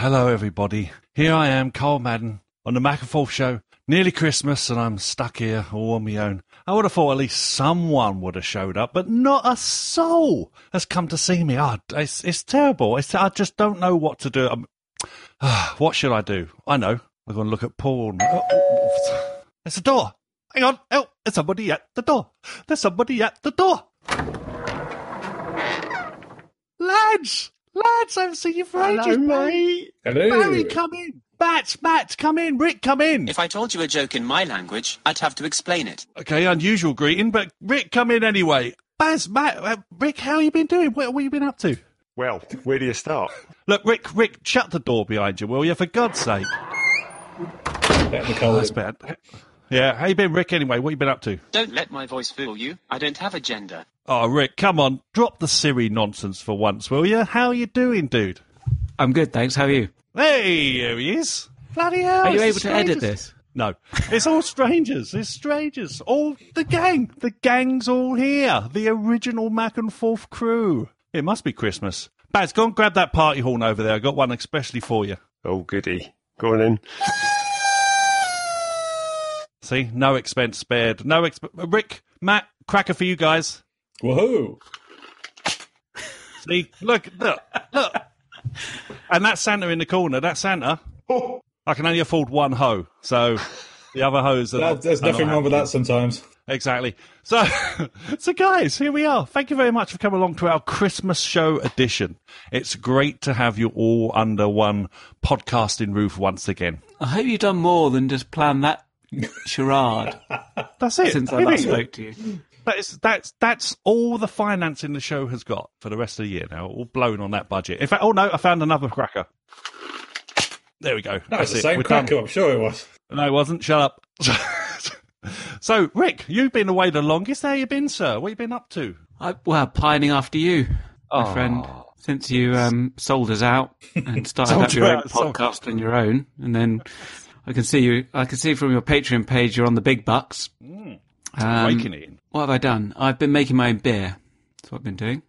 hello everybody. Here I am, Carl Madden, on the Mac and Forth show. Nearly Christmas, and I'm stuck here all on my own. I would have thought at least someone would have showed up, but not a soul has come to see me. Oh, it's, it's terrible. It's, I just don't know what to do. I'm, ah, what should I do? I know. I'm going to look at Paul. Oh, oh, oh. it's a door. Hang on. Oh, there's somebody at the door. There's somebody at the door. Lads! Lads, I haven't seen you for Hello, ages. mate. Hello. Barry, come in. Matt, Matt, come in. Rick, come in. If I told you a joke in my language, I'd have to explain it. Okay, unusual greeting, but Rick, come in anyway. Baz, Matt, uh, Rick, how you been doing? What, what you been up to? Well, where do you start? Look, Rick, Rick, shut the door behind you, will you? For God's sake. Technical. That's bad. Yeah, how you been, Rick? Anyway, what you been up to? Don't let my voice fool you. I don't have a gender. Oh, Rick, come on, drop the Siri nonsense for once, will you? How you doing, dude? I'm good, thanks. How are you? Hey, here he is. Bloody hell! Are you able to edit this? No, it's all strangers. It's strangers. All the gang. The gang's all here. The original Mac and Forth crew. It must be Christmas. Baz, go and grab that party horn over there. I got one especially for you. Oh, goody. Go on in. See, no expense spared. No exp- Rick, Matt, cracker for you guys. Woohoo! See, look, look, look. And that Santa in the corner. That Santa. I can only afford one hoe, so the other hoes. Are That, there's are not nothing wrong with that sometimes. Exactly. So, so guys, here we are. Thank you very much for coming along to our Christmas show edition. It's great to have you all under one podcasting roof once again. I hope you've done more than just plan that charade That's it. since I last spoke to you. That is, that's that's all the financing the show has got for the rest of the year now. All blown on that budget. In fact, oh no, I found another cracker. There we go. No, That's it's the it. same We're done. cracker, I'm sure it was. No, it wasn't. Shut up. so, Rick, you've been away the longest. How you been, sir? What you been up to? I, well, pining after you, my Oh. friend, since you um, sold us out and started up you your own out, sold- podcast on your own, and then I can see you. I can see from your Patreon page you're on the big bucks. Um, it in. What have I done? I've been making my own beer. That's what I've been doing.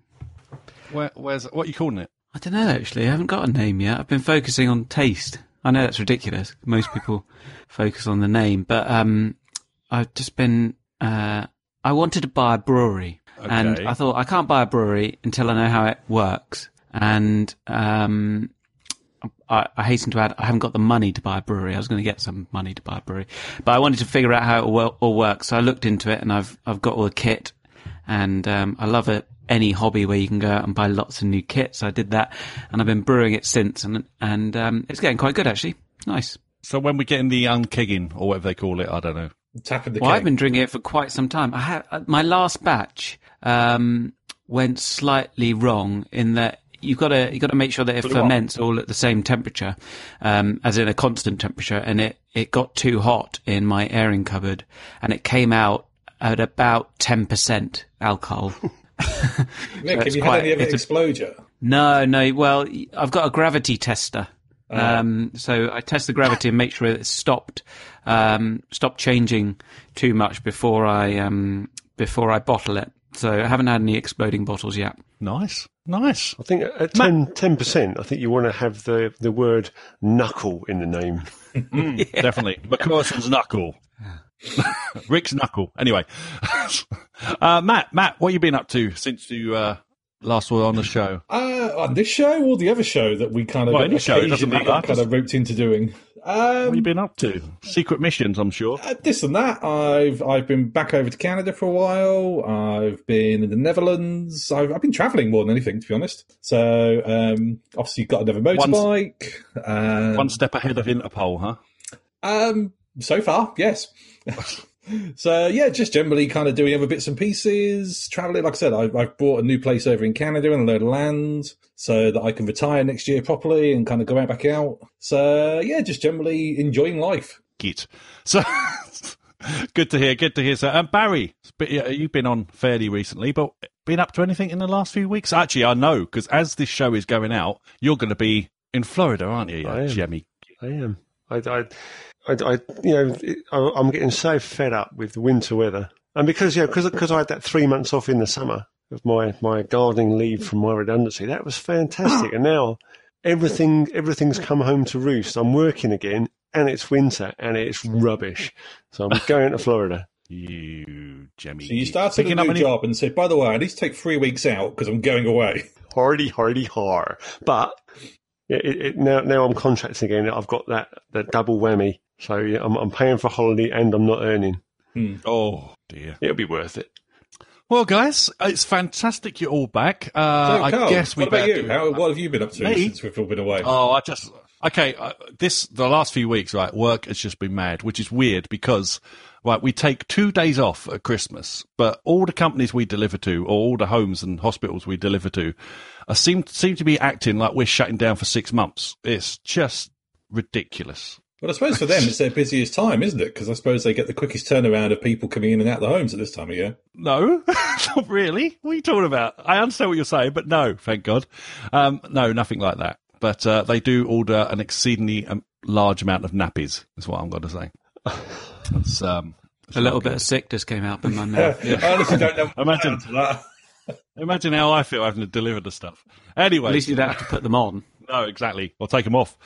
Where, where's what are you calling it? I don't know actually. I haven't got a name yet. I've been focusing on taste. I know that's ridiculous. Most people focus on the name, but um, I've just been. Uh, I wanted to buy a brewery, and I thought I can't buy a brewery until I know how it works. And um, I, I hasten to add, I haven't got the money to buy a brewery. I was going to get some money to buy a brewery, but I wanted to figure out how it all, all works. So I looked into it, and I've I've got all the kit, and um, I love it. Any hobby where you can go out and buy lots of new kit. So I did that, and I've been brewing it since, and and um, it's getting quite good actually. Nice. So when we get in the unkegging or whatever they call it, I don't know. Tapping the Well, keg. I've been drinking it for quite some time. I had uh, my last batch um, went slightly wrong in that you've got to you've got to make sure that it ferments all at the same temperature, um, as in a constant temperature, and it it got too hot in my airing cupboard, and it came out at about ten percent alcohol. Nick, it's have you quite- had any of it it's explode? No, no. Well, I've got a gravity tester. Um, so I test the gravity and make sure it's stopped, um, stopped changing too much before I, um, before I bottle it. So I haven't had any exploding bottles yet. Nice, nice. I think at 10 percent, I think you want to have the, the word knuckle in the name. Definitely. McCarson's knuckle. Rick's knuckle. Anyway, uh, Matt, Matt, what have you been up to since you uh, last were on the show? Uh, on this show or the other show that we kind of Well, any show, it doesn't occasionally matter. kind of roped into doing? What Um, you been up to? Secret missions, I'm sure. uh, this and that. I've I've been back over to Canada for a while. I've been in the Netherlands. I've, I've been travelling more than anything, to be honest. So um, obviously got another motorbike. Um, One step ahead of Interpol, huh? Um, so far, yes. so yeah, just generally kind of doing other bits and pieces, traveling. Like I said, I, I've bought a new place over in Canada and a load of land so that I can retire next year properly and kind of go out back out. So yeah, just generally enjoying life. Git. So good to hear. Good to hear. So, um, Barry, you've been on fairly recently, but been up to anything in the last few weeks? Actually, I know because as this show is going out, you're going to be in Florida, aren't you, I am. Jemmy? I am. I, I, I, I you know, it, I, I'm getting so fed up with the winter weather, and because you know, because I had that three months off in the summer of my my gardening leave from my redundancy, that was fantastic. and now everything everything's come home to roost. I'm working again, and it's winter, and it's rubbish. So I'm going to Florida. You, Jemmy. So you started Picking a up new any- job and said, by the way, I need to take three weeks out because I'm going away. Hardy, hardy, har. But it, it, now now I'm contracting again. I've got that that double whammy. So yeah, I'm, I'm paying for holiday and I'm not earning. Oh, dear. It'll be worth it. Well, guys, it's fantastic you're all back. Uh, So, I guess we what about you? do- How, what have you been up to Me? since we've all been away? Oh, I just okay. Uh, this the last few weeks, right? Work has just been mad, which is weird because right, we take two days off at Christmas, but all the companies we deliver to, or all the homes and hospitals we deliver to, uh, seem seem to be acting like we're shutting down for six months. It's just ridiculous. Well, I suppose for them it's their busiest time, isn't it? Because I suppose they get the quickest turnaround of people coming in and out the homes at this time of year. No, not really. What are you talking about? I understand what you're saying, but no, thank God. Um, no, nothing like that. But uh, they do order an exceedingly um, large amount of nappies, is what I'm going to say. It's, um, it's A little not bit good. of sickness came out in my mouth. I honestly don't know. Imagine. that. Imagine how I feel having to deliver the stuff. Anyway, At least you don't have to put them on. no, exactly. Or take them off.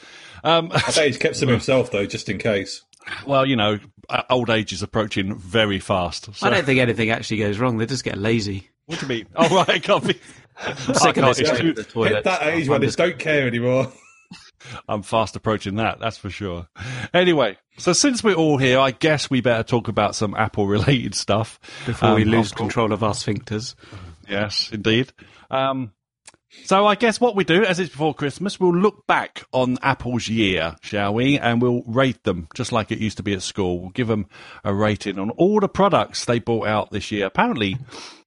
Um, I bet he's kept some himself though, just in case. well, you know, uh, old age is approaching very fast. So, I don't think anything actually goes wrong. They just get lazy. what do you mean? Oh, right, it can't be. I'm sick of can't- this it's going too- to the toilet. Hit that age I'm when they just- don't care anymore. I'm fast approaching that, that's for sure. Anyway, so since we're all here, I guess we better talk about some Apple related stuff. before we Um, lose I've control of our sphincters. Yes, indeed. Um, so I guess what we do, as it's before Christmas, we'll look back on Apple's year, shall we? And we'll rate them, just like it used to be at school. We'll give them a rating on all the products they brought out this year. Apparently,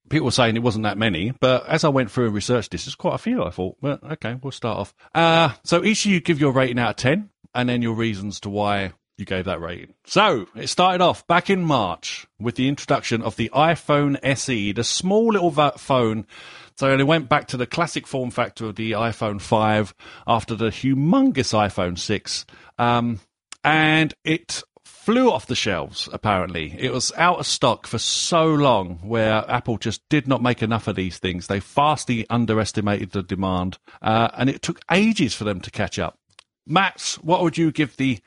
people were saying it wasn't that many, but as I went through and researched this, there's quite a few. I thought, well, okay, we'll start off. Uh, so each of you give your rating out of 10, and then your reasons to why you gave that rating. So it started off back in March with the introduction of the iPhone SE, the small little phone. So they went back to the classic form factor of the iPhone 5 after the humongous iPhone 6. Um, and it flew off the shelves, apparently. It was out of stock for so long where Apple just did not make enough of these things. They vastly underestimated the demand, uh, and it took ages for them to catch up. Matt, what would you give the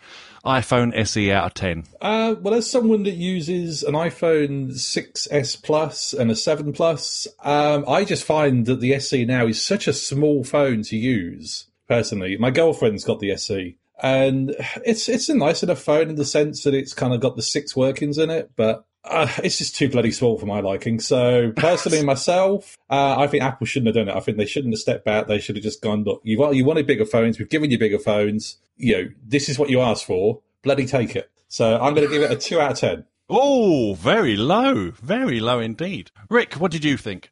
iPhone SE out of 10? Uh, well, as someone that uses an iPhone 6s Plus and a 7 Plus, um, I just find that the SE now is such a small phone to use. Personally, my girlfriend's got the SE, and it's it's a nice enough phone in the sense that it's kind of got the six workings in it, but. Uh, it's just too bloody small for my liking. So personally, myself, uh, I think Apple shouldn't have done it. I think they shouldn't have stepped back. They should have just gone, look, you want you wanted bigger phones. We've given you bigger phones. You know, this is what you asked for. Bloody take it. So I'm going to give it a two out of ten. Oh, very low. Very low indeed. Rick, what did you think?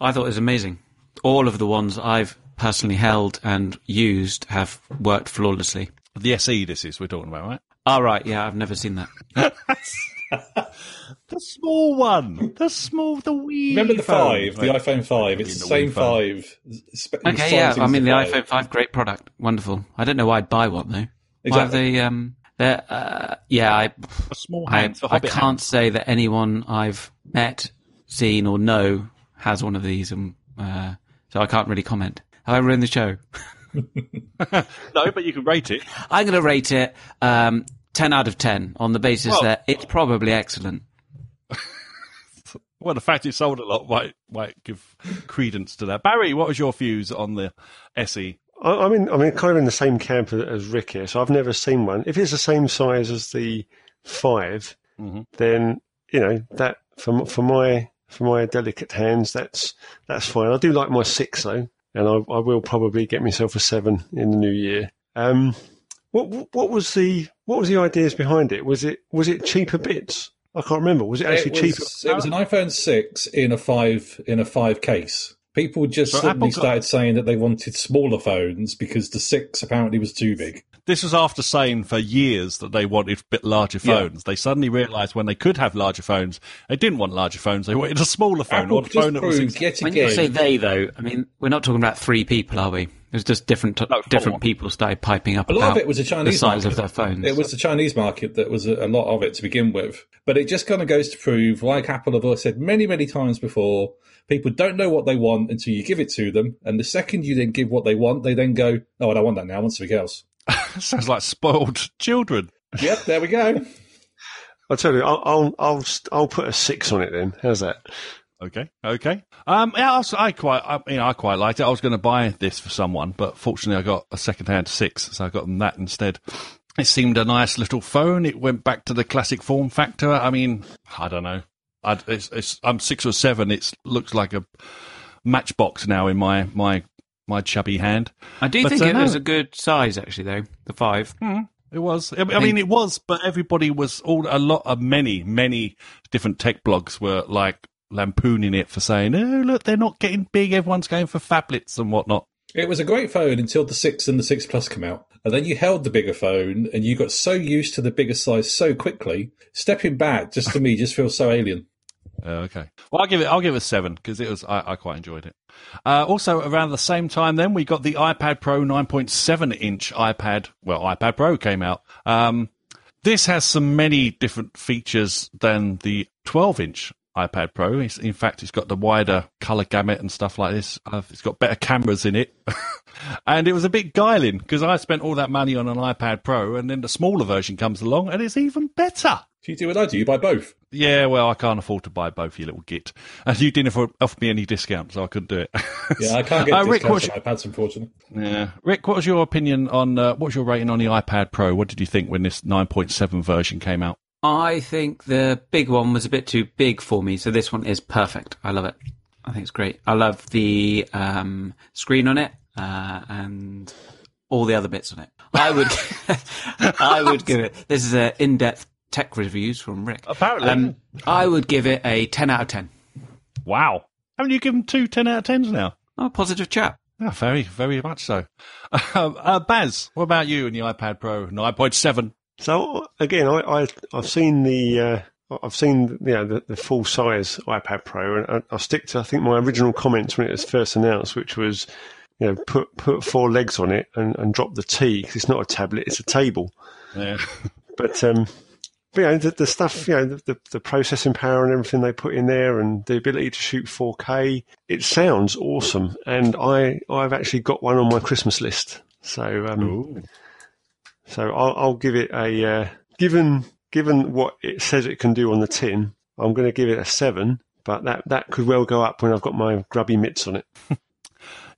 I thought it was amazing. All of the ones I've personally held and used have worked flawlessly. The SE, this is, we're talking about, right? All right, yeah, I've never seen that. The small one. The small, the wee. Remember the phone. five, the iPhone five. It's the the same wee phone. five. spe- Okay, size yeah, is I mean the five. iPhone 5, great product, wonderful. I don't know why I'd buy one though. Why have Exactly. they? Um, they're, uh, yeah, I, A small I, hand for I Hobbit can't hands. say that anyone I've met, seen, or know has one of these, and uh, so I can't really comment. Have I ruined the show? No, but you can rate it. I'm going to rate it um, 10 out of 10 on the basis Well- that it's probably excellent. Well, the fact it sold a lot might might give credence to that. Barry, what was your views on the E? SE? I, I'm in, I'm in kind of in the same camp as- as Rick here, so I've never seen one. If it's the same size as the 5 Mhm. then you know that for for my for my delicate hands, that's that's fine. I do like my six though, and I, I will probably get myself a seven in the new year. Um, what what- what was the what was the ideas behind it? Was it was it cheaper bits? I can't remember. Was it actually it cheaper? it was an iPhone six in a five in a five case. People just So suddenly Apple got- started saying that they wanted smaller phones because the six apparently was too big. This was after saying for years that they wanted a bit larger Yeah. phones. They suddenly realised when they could have larger phones, they didn't want larger phones. They wanted a smaller phone Apple or a phone that was. proved yet When you say they, though, I mean, we're not talking about three people, are we? Was just different No, different people started piping up A lot about of it was the Chinese the size market. of their phones. It was the Chinese market that was a, a lot of it to begin with. But it just kind of goes to prove, like Apple have said many, many times before, people don't know what they want until you give it to them. And the second you then give what they want, they then go, oh, I don't want that now. I want something else. Sounds like spoiled children. yep, there we go. I'll tell you, I'll, I'll, I'll, st- I'll put a six on it then. How's that? Okay, okay. Um, yeah, I, was, I quite, I, you know, I quite liked it. I was going to buy this for someone, but fortunately, I got a second-hand six, so I got them that instead. It seemed a nice little phone. It went back to the classic form factor. I mean, I don't know. I, it's, it's, I'm six or seven. It looks like a matchbox now in my my my chubby hand. I do But, think uh, it no. was a good size, actually, though. The five. It was. I I mean, it was, but everybody was all a lot of many, many different tech blogs were like lampooning it for saying, "Oh, look, they're not getting big. Everyone's going for phablets and whatnot." It was a great phone until the 6 and the 6 Plus come out. And then you held the bigger phone and you got so used to the bigger size so quickly. Stepping back, just to me, just feels so alien. Uh, okay. Well, I'll give it. I'll give it a seven because it was. I, I quite enjoyed it. Uh, also, around the same time, then we got the iPad Pro 9.7 inch iPad. Well, iPad Pro came out. Um, this has some many different features than the 12 inch iPad Pro. It's, in fact, it's got the wider color gamut and stuff like this. Uh, it's got better cameras in it. and it was a bit guiling because I spent all that money on an iPad Pro and then the smaller version comes along and it's even better. Do you do what I do? You buy both. Yeah, well, I can't afford to buy both, you little git. And you didn't offer, me any discount, so I couldn't do it. Yeah, I can't get Uh, Rick, discounts what's, on iPads, unfortunately. yeah. Rick, what was your opinion on, uh, what was your rating on the iPad Pro? What did you think when this 9.7 version came out? I think the big one was a bit too big for me, so this one is perfect. I love it. I think it's great. I love the um, screen on it uh, and all the other bits on it. I would, I would give it. This is an in-depth tech reviews from Rick. Apparently. um, I would give it a ten out of ten. Wow. Haven't you given two 10 out of 10s now? Oh, positive chat. Oh, very, very much so. Uh, uh, Baz, what about you and the iPad Pro 9.7? So again, I, I I've seen the uh, I've seen you know the, the full size iPad Pro, and I, I'll stick to I think my original comments when it was first announced, which was you know put put four legs on it and, and drop the T because it's not a tablet, it's a table. Yeah. But um, but, you know the, the stuff, you know the, the the processing power and everything they put in there, and the ability to shoot 4K, it sounds awesome. And I I've actually got one on my Christmas list. So um, so I'll, I'll give it a uh, given given what it says it can do on the tin. I'm going to give it a seven, but that that could well go up when I've got my grubby mitts on it.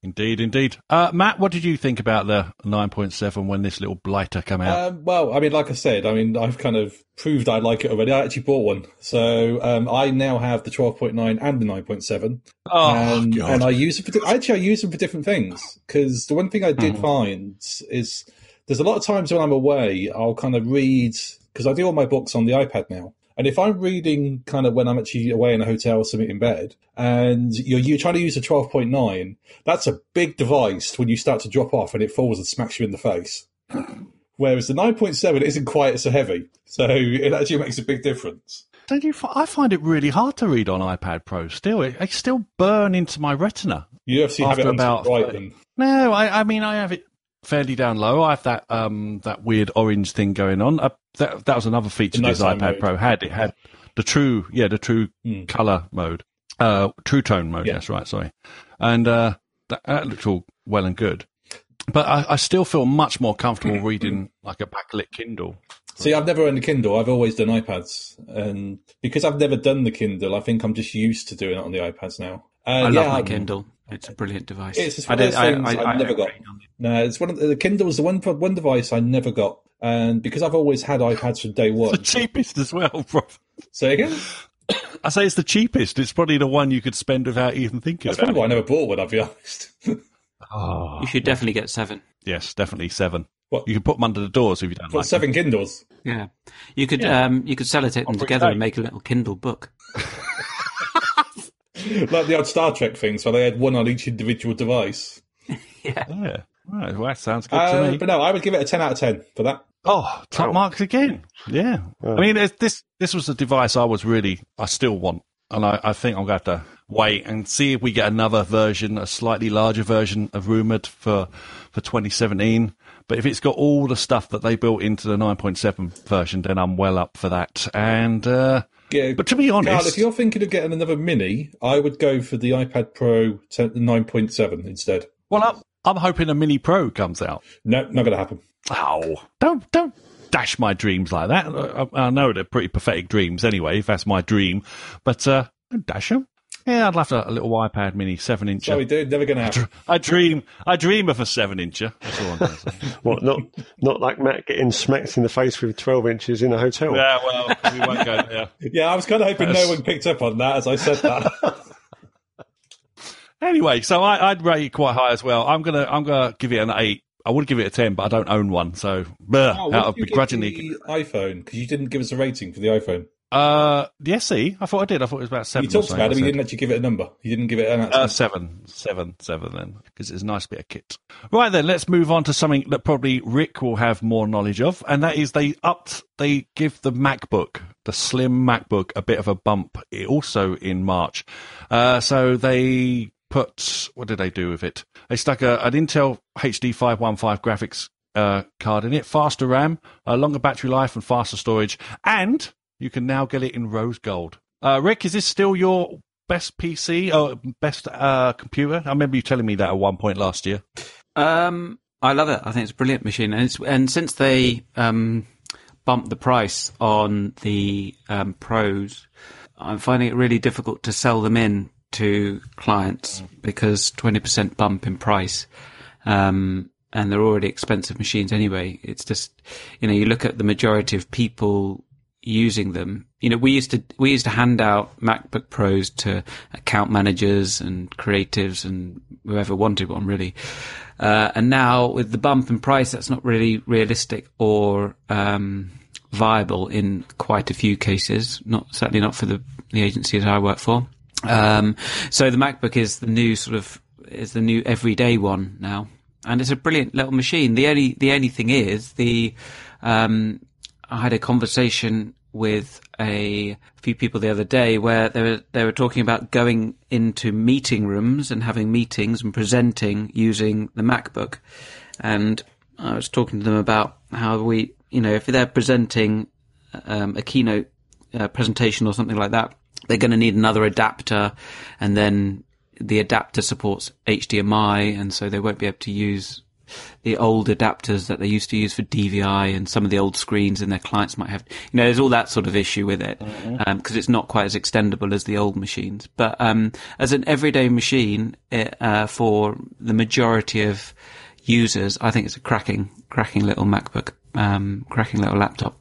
Indeed, indeed. Uh, Matt, what did you think about the 9.7 when this little blighter came out? Um, well, I mean, like I said, I mean, I've kind of proved I like it already. I actually bought one, so um, I now have the 12.9 and the 9.7, oh, and, God. and I use them for di- actually I use them for different things because the one thing I did find is there's a lot of times when I'm away, I'll kind of read because I do all my books on the iPad now. And if I'm reading kind of when I'm actually away in a hotel or something in bed, and you're, you're trying to use a 12.9, that's a big device when you start to drop off and it falls and smacks you in the face. Whereas the 9.7 isn't quite so heavy. So it actually makes a big difference. Don't you? I find it really hard to read on iPad Pro. Still, it, it still burn into my retina. You obviously have it about about right then. No, I, I mean I have it fairly down low. I have that um that weird orange thing going on. Uh, that that was another feature this iPad mode. Pro had. It had the true, yeah, the true Hmm. color mode, uh, true tone mode. Yeah. That's right. Sorry, and uh, that, that looked all well and good. But I, I still feel much more comfortable reading like a backlit Kindle. See, I've never owned a Kindle. I've always done iPads, and because I've never done the Kindle, I think I'm just used to doing it on the iPads now. And I yeah, love my I'm- Kindle. It's a brilliant device. It's just I one of those things I- I've I never got. on. No, it's one of the, the Kindle was the one one device I never got, and because I've always had iPads from day one. The cheapest as well, bro. Say again. I say it's the cheapest. It's probably the one you could spend without even thinking That's about probably it. why I never bought one. I'll be honest. Oh. You should definitely get seven. Yes, definitely seven. What? You can put them under the doors if you don't Well, like seven Kindles. Yeah, you could Yeah. um you could sellotape them together and make a little Kindle book. like the old Star Trek thing, so they had one on each individual device. Yeah, them. Yeah. Right, well, that sounds good to Uh, me. but no, I would give it a ten out of ten for that. Oh, top Oh. marks again. Yeah. Oh. I mean, this this was a device I was really, I still want. And I, I think I'm going to have to wait and see if we get another version, a slightly larger version of rumored for for 2017. But if it's got all the stuff that they built into the 9.7 version, then I'm well up for that. And uh, Yeah, but to be honest, Carl, if you're thinking of getting another mini, I would go for the iPad Pro 10, 9.7 instead. well, I'm, I'm hoping a Mini Pro comes out. No, not going to happen. Oh, don't don't dash my dreams like that. I, I know they're pretty pathetic dreams anyway. If that's my dream, but uh, don't dash them. Yeah, I'd love a, a little iPad Mini seven incher. Sorry, dude, never going to happen. I dream, I dream of a seven incher. That's all I'm going to say. What? Not not like Matt getting smacked in the face with twelve inches in a hotel. yeah, well, we won't go there. Yeah, I was kind of hoping no one picked up on that as I said that. Anyway, so I, I'd rate it quite high as well. I'm gonna, I'm gonna give it an eight. I would give it a ten, but I don't own one, so bleh, Oh, out of did you give begrudgingly. the iPhone because you didn't give us a rating for the iPhone. Uh, the SE, I thought I did. I thought it was about seven. You talked about it, but you didn't actually give it a number. You didn't give it an Uh, seven, seven, seven. Then because it's a nice bit of kit. Right then, let's move on to something that probably Rick will have more knowledge of, and that is they upped, they give the MacBook, the slim MacBook, a bit of a bump. Also in March, uh, so they put what did they do with it? They stuck a, an Intel HD five one five graphics uh, card in it, faster RAM, a longer battery life, and faster storage, and you can now get it in rose gold. Uh, Rick, is this still your best PC or best uh, computer? I remember you telling me that at one point last year. Um, I love it. I think it's a brilliant machine, and it's and since they um, bumped the price on the um, pros, I'm finding it really difficult to sell them in to clients because 20% bump in price. Um, and they're already expensive machines anyway. It's just, you know, you look at the majority of people using them. You know, we used to we used to hand out MacBook Pros to account managers and creatives and whoever wanted one, really. Uh, and now with the bump in price, that's not really realistic or um, viable in quite a few cases. Not certainly not for the the agencies I work for. Um, so the MacBook is the new sort of is the new everyday one now, and it's a brilliant little machine. The only the only thing is the um, I had a conversation with a few people the other day where they were they were talking about going into meeting rooms and having meetings and presenting using the MacBook, and I was talking to them about how we you know if they're presenting um, a keynote uh, presentation or something like that, they're going to need another adapter, and then the adapter supports HDMI, and so they won't be able to use the old adapters that they used to use for DVI, and some of the old screens in their clients might have. You know, there's all that sort of issue with it because it's not quite as extendable as the old machines. But um, as an everyday machine it, uh, for the majority of users, I think it's a cracking, cracking little MacBook, um, cracking little laptop.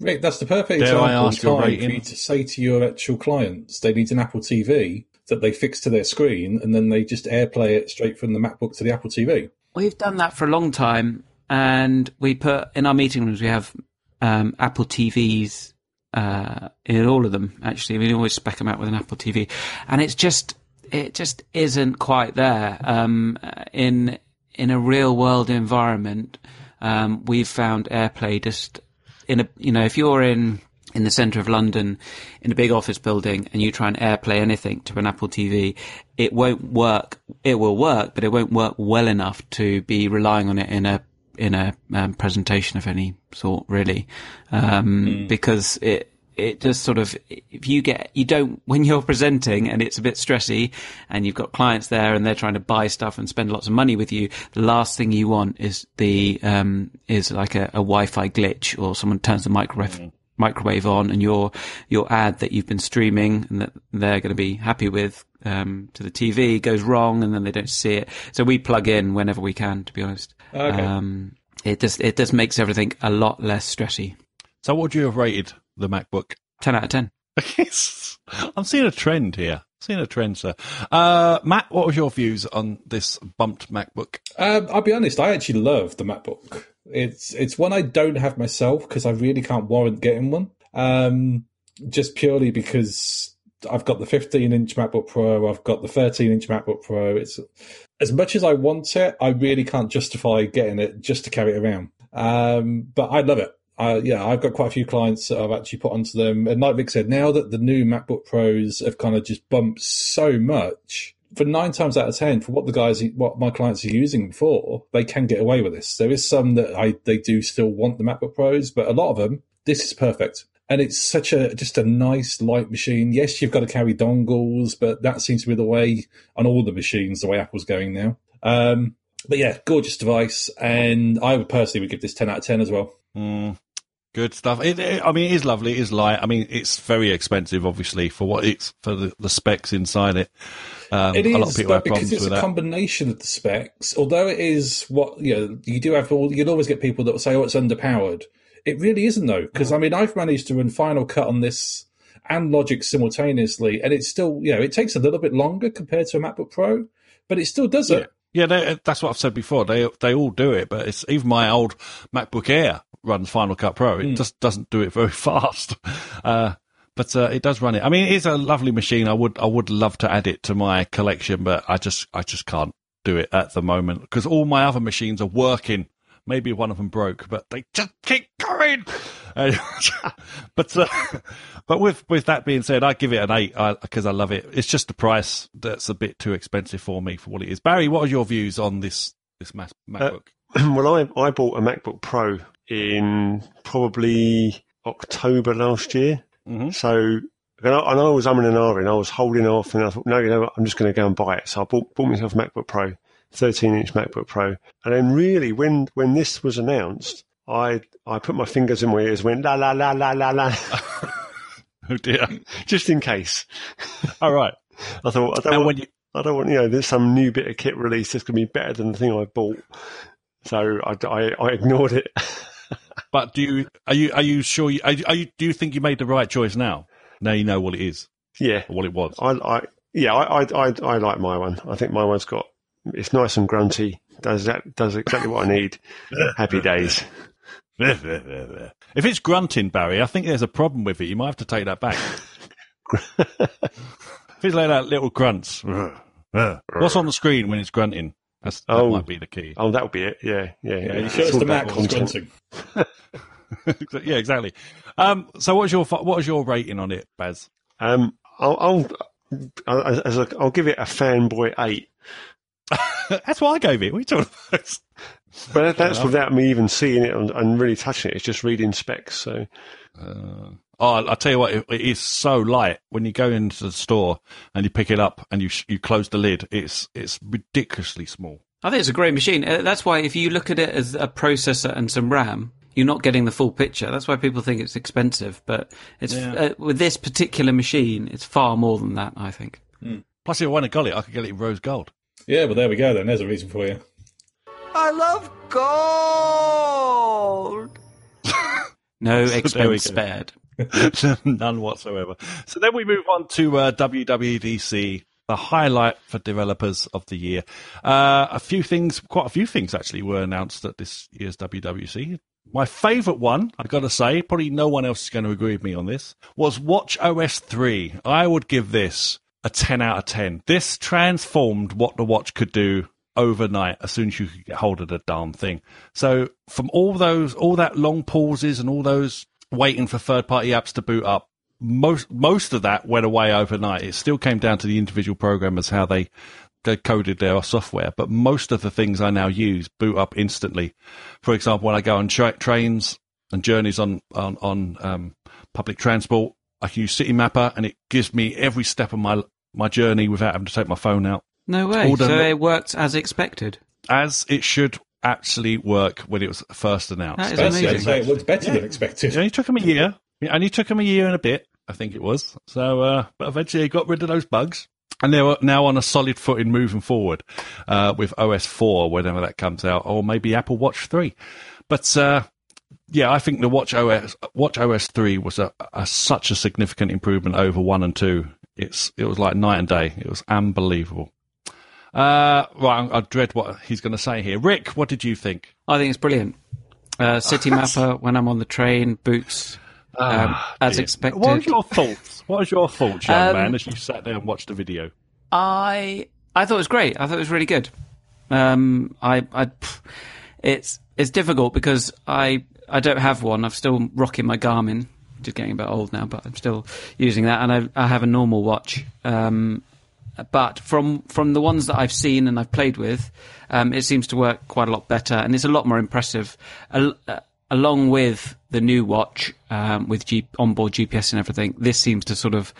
Rick, that's the perfect Dare example of time for rating? you to say to your actual clients they need an Apple TV that they fix to their screen and then they just AirPlay it straight from the MacBook to the Apple TV. We've done that for a long time, and we put in our meeting rooms we have um, Apple TVs uh, in all of them. Actually, we always spec them out with an Apple TV, and it's just it just isn't quite there um, in in a real world environment. Um, we've found AirPlay just in a you know if you're in in the centre of London in a big office building and you try and airplay anything to an Apple TV, it won't work. It will work, but it won't work well enough to be relying on it in a in a um, presentation of any sort, really, um, because it it just sort of if you get you don't when you're presenting and it's a bit stressy and you've got clients there and they're trying to buy stuff and spend lots of money with you the last thing you want is the um is like a, a wi-fi glitch or someone turns the microwave microwave on and your your ad that you've been streaming and that they're going to be happy with um to the tv goes wrong and then they don't see it so we plug in whenever we can to be honest Okay. um it just it just makes everything a lot less stressy So, what would you have rated the MacBook? 10 out of 10 I'm seeing a trend here. Seeing a trend, sir. Uh, Matt, what was your views on this bumped MacBook? Um, I'll be honest, I actually love the MacBook. It's it's one I don't have myself because I really can't warrant getting one. Um, just purely because I've got the 15 inch MacBook Pro, I've got the 13 inch MacBook Pro. It's as much as I want it, I really can't justify getting it just to carry it around. Um, but I love it. Uh, yeah, I've got quite a few clients that I've actually put onto them. And like Vic said, now that the new MacBook Pros have kind of just bumped so much, for nine times out of ten, for what the guys, what my clients are using for, they can get away with this. There is some that I they do still want the MacBook Pros, but a lot of them, this is perfect. And it's such a just a nice light machine. Yes, you've got to carry dongles, but that seems to be the way on all the machines, the way Apple's going now. Um, but yeah, gorgeous device, and I would personally would give this ten out of ten as well. Mm, good stuff. It, it- I mean, it is lovely. It is light. I mean, it's very expensive, obviously, for what it's for the, the specs inside it. Um, It is, a lot of people but have because it's with a that. combination of the specs, although it is what you know, you do have. All, you'll always get people that will say, "Oh, it's underpowered." It really isn't, though, because I mean, I've managed to run Final Cut on this and Logic simultaneously, and it's still, you know, it takes a little bit longer compared to a MacBook Pro, but it still does it. Yeah, they, that's what I've said before. They they all do it, but it's even my old MacBook Air runs Final Cut Pro. It just doesn't do it very fast, uh, but uh, it does run it. I mean, it is a lovely machine. I would I would love to add it to my collection, but I just I just can't do it at the moment because all my other machines are working. Maybe one of them broke, but they just keep going. Uh, but uh, but with with that being said, I give it an eight because I love it. It's just the price that's a bit too expensive for me for what it is. Barry, what are your views on this this Mac- MacBook? well, I I bought a MacBook Pro in probably October last year. Mhm. So and I, and I was umming and ahhing. I was holding off, and I thought, no, you know what? I'm just going to go and buy it. So I bought bought myself a MacBook Pro, 13 inch MacBook Pro, and then really when when this was announced, I I put my fingers in my ears, and went la la la la la la, oh dear! just in case. All right. I thought I don't And want, you I don't want you know there's some new bit of kit release that's going to be better than the thing I bought. So I, I, I ignored it. but do you are you are you sure? You, are, you- are you do you think you made the right choice now? Now you know what it is yeah, what it was. I, I yeah, I, I, I, I like my one. I think my one's got it's nice and grunty. Does that does exactly what I need. Happy days. if it's grunting, Barry, I think there's a problem with it. You might have to take that back. if it's like that little grunts, what's on the screen when it's grunting? That's, that Oh. might be the key. Oh, that'll be it. Yeah, yeah. Yeah, yeah. you sure It's it's the about Mac that's grunting? yeah, exactly. Um, so, what's your what was your rating on it, Baz? Um, I'll, I'll I'll, as a, I'll give it a fanboy eight. That's what I gave it. What are you talking about? But that, that's enough. without me even seeing it and, and really touching it. It's just reading specs. So Uh, oh, I'll tell you what, it, it is so light when you go into the store and you pick it up and you sh- you close the lid. It's it's ridiculously small. I think it's a great machine. Uh, That's why if you look at it as a processor and some RAM, you're not getting the full picture. That's why people think it's expensive. But it's Yeah. uh, with this particular machine, it's far more than that. I think. Plus, if I went and got it, I could get it in rose gold. Yeah, well, there we go. Then there's a reason for you. I love gold. No we expense spared. None whatsoever. So then we move on to uh, WWDC, the highlight for developers of the year. Uh, a few things, quite a few things actually, were announced at this year's WWC. My favourite one, I've got to say, probably no one else is going to agree with me on this, was Watch OS 3. I would give this a 10 out of 10. This transformed what the watch could do overnight as soon as you could get hold of the darn thing. So from all those, all that long pauses and all those waiting for third party apps to boot up, most most of that went away overnight. It still came down to the individual programmers how they they coded their software, but most of the things I now use boot up instantly. For example, when I go on tra- trains and journeys on on on um, public transport, I can use Citymapper, and it gives me every step of my my journey without having to take my phone out, No way. So it worked as expected. as it should actually work when it was first announced. That is Personally, I'd amazing. it looks better than expected. It only took him a year. It only took him a year and a bit, I think it was. So, uh, but eventually he got rid of those bugs. And they're now on a solid footing moving forward uh, with OS 4, whenever that comes out, or maybe Apple Watch 3. But uh, yeah, I think the Watch OS Watch OS 3 was a, a such a significant improvement over 1 and 2. It's It was like night and day. It was unbelievable. Uh, right, I, I dread what he's going to say here. Rick, what did you think? I think it's brilliant. Uh, City Mapper when I'm on the train, boots um, as Dear. expected. What was your thoughts? What was your thoughts, young Um, man, as you sat there and watched the video? I I thought it was great. I thought it was really good. Um, I, I it's it's difficult because I I don't have one. I'm still rocking my Garmin, Just getting a bit old now, but I'm still using that, and I, I have a normal watch. Um, but from from the ones that I've seen and I've played with, um, it seems to work quite a lot better, and it's a lot more impressive. Al- uh, along with the new watch um, with G- onboard GPS and everything, this seems to sort of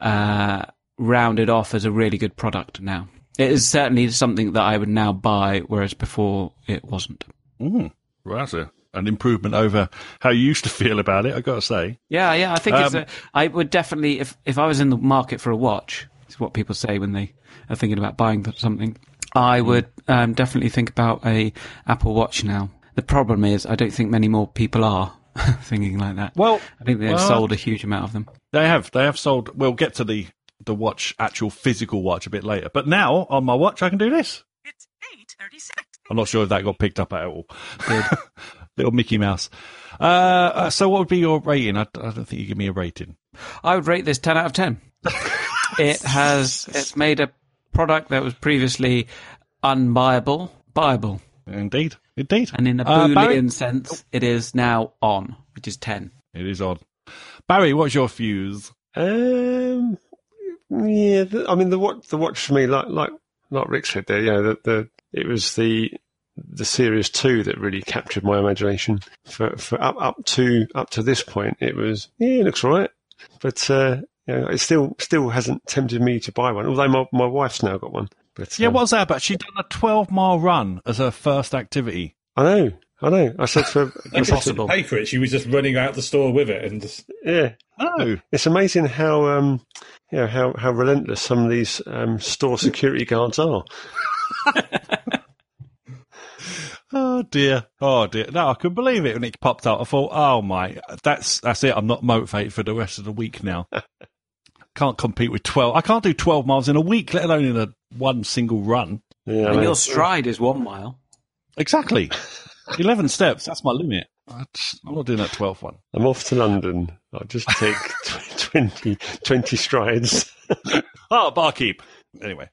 uh, round it off as a really good product now. It is certainly something that I would now buy, whereas before it wasn't. Mm. Well, that's a, an improvement over how you used to feel about it. I got to say. Yeah, yeah. I think it's Um, a, I would definitely, if if I was in the market for a watch, is what people say when they are thinking about buying something. I would um, definitely think about a Apple Watch now. The problem is, I don't think many more people are thinking like that. Well, I think they've well- sold a huge amount of them. They have. They have sold. We'll get to the the watch, actual physical watch, a bit later. But now on my watch, I can do this. It's 8.36. I'm not sure if that got picked up at all. Little Mickey Mouse. Uh, uh, so, what would be your rating? I, I don't think you give me a rating. I would rate this ten out of ten. it has it's made a product that was previously unbuyable, buyable, Indeed, indeed. and in a Uh, Boolean Barry? sense, it is now on, which is ten. It is odd. Barry, what's your fuse? Um, yeah, the, I mean the watch. The watch for me, like like like Rick said there, yeah, the, the it was the the series two that really captured my imagination. For for up up to up to this point, it was yeah, it looks all right, but uh, you know, it still still hasn't tempted me to buy one. Although my my wife's now got one. But Yeah, um, what's that about? She done a 12 mile run as her first activity. I know, I know. I said for I Impossible. Pay for it. She was just running out the store with it, and just, yeah. Oh, It's amazing how um, you know how, how relentless some of these um, store security guards are. oh dear, oh dear. No, I couldn't believe it when it popped out. I thought, oh my, that's that's it. I'm not motivated for the rest of the week now. can't compete with 12. I can't do 12 miles in a week, let alone in a one single run. Yeah, And know. your stride is one mile. Exactly. 11 steps. That's my limit. I just- I'm not doing that 12th one. I'm off to London. I'll just take tw- 20, 20 strides. Oh, barkeep. Anyway,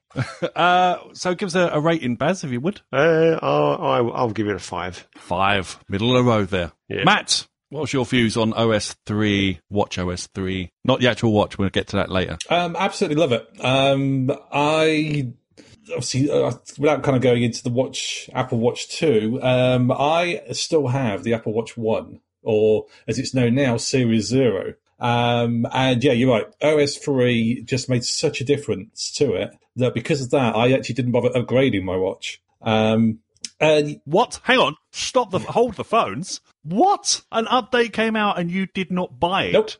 uh, so give us a, a rating, Baz, if you would. Uh, I'll, I'll, I'll give it a five. Five, middle of the road there. Yeah. Matt, what's your views on OS 3, Watch OS 3? Not the actual watch, we'll get to that later. um, absolutely love it. Um, I obviously, uh, without kind of going into the watch, Apple Watch Two, um, I still have the Apple Watch One, or as it's known now, Series Zero. Um, and yeah, you're right. OS 3 just made such a difference to it that because of that, I actually didn't bother upgrading my watch. Um, and What? Hang on. Stop the, hold the phones. What? An update came out and you did not buy it? Nope.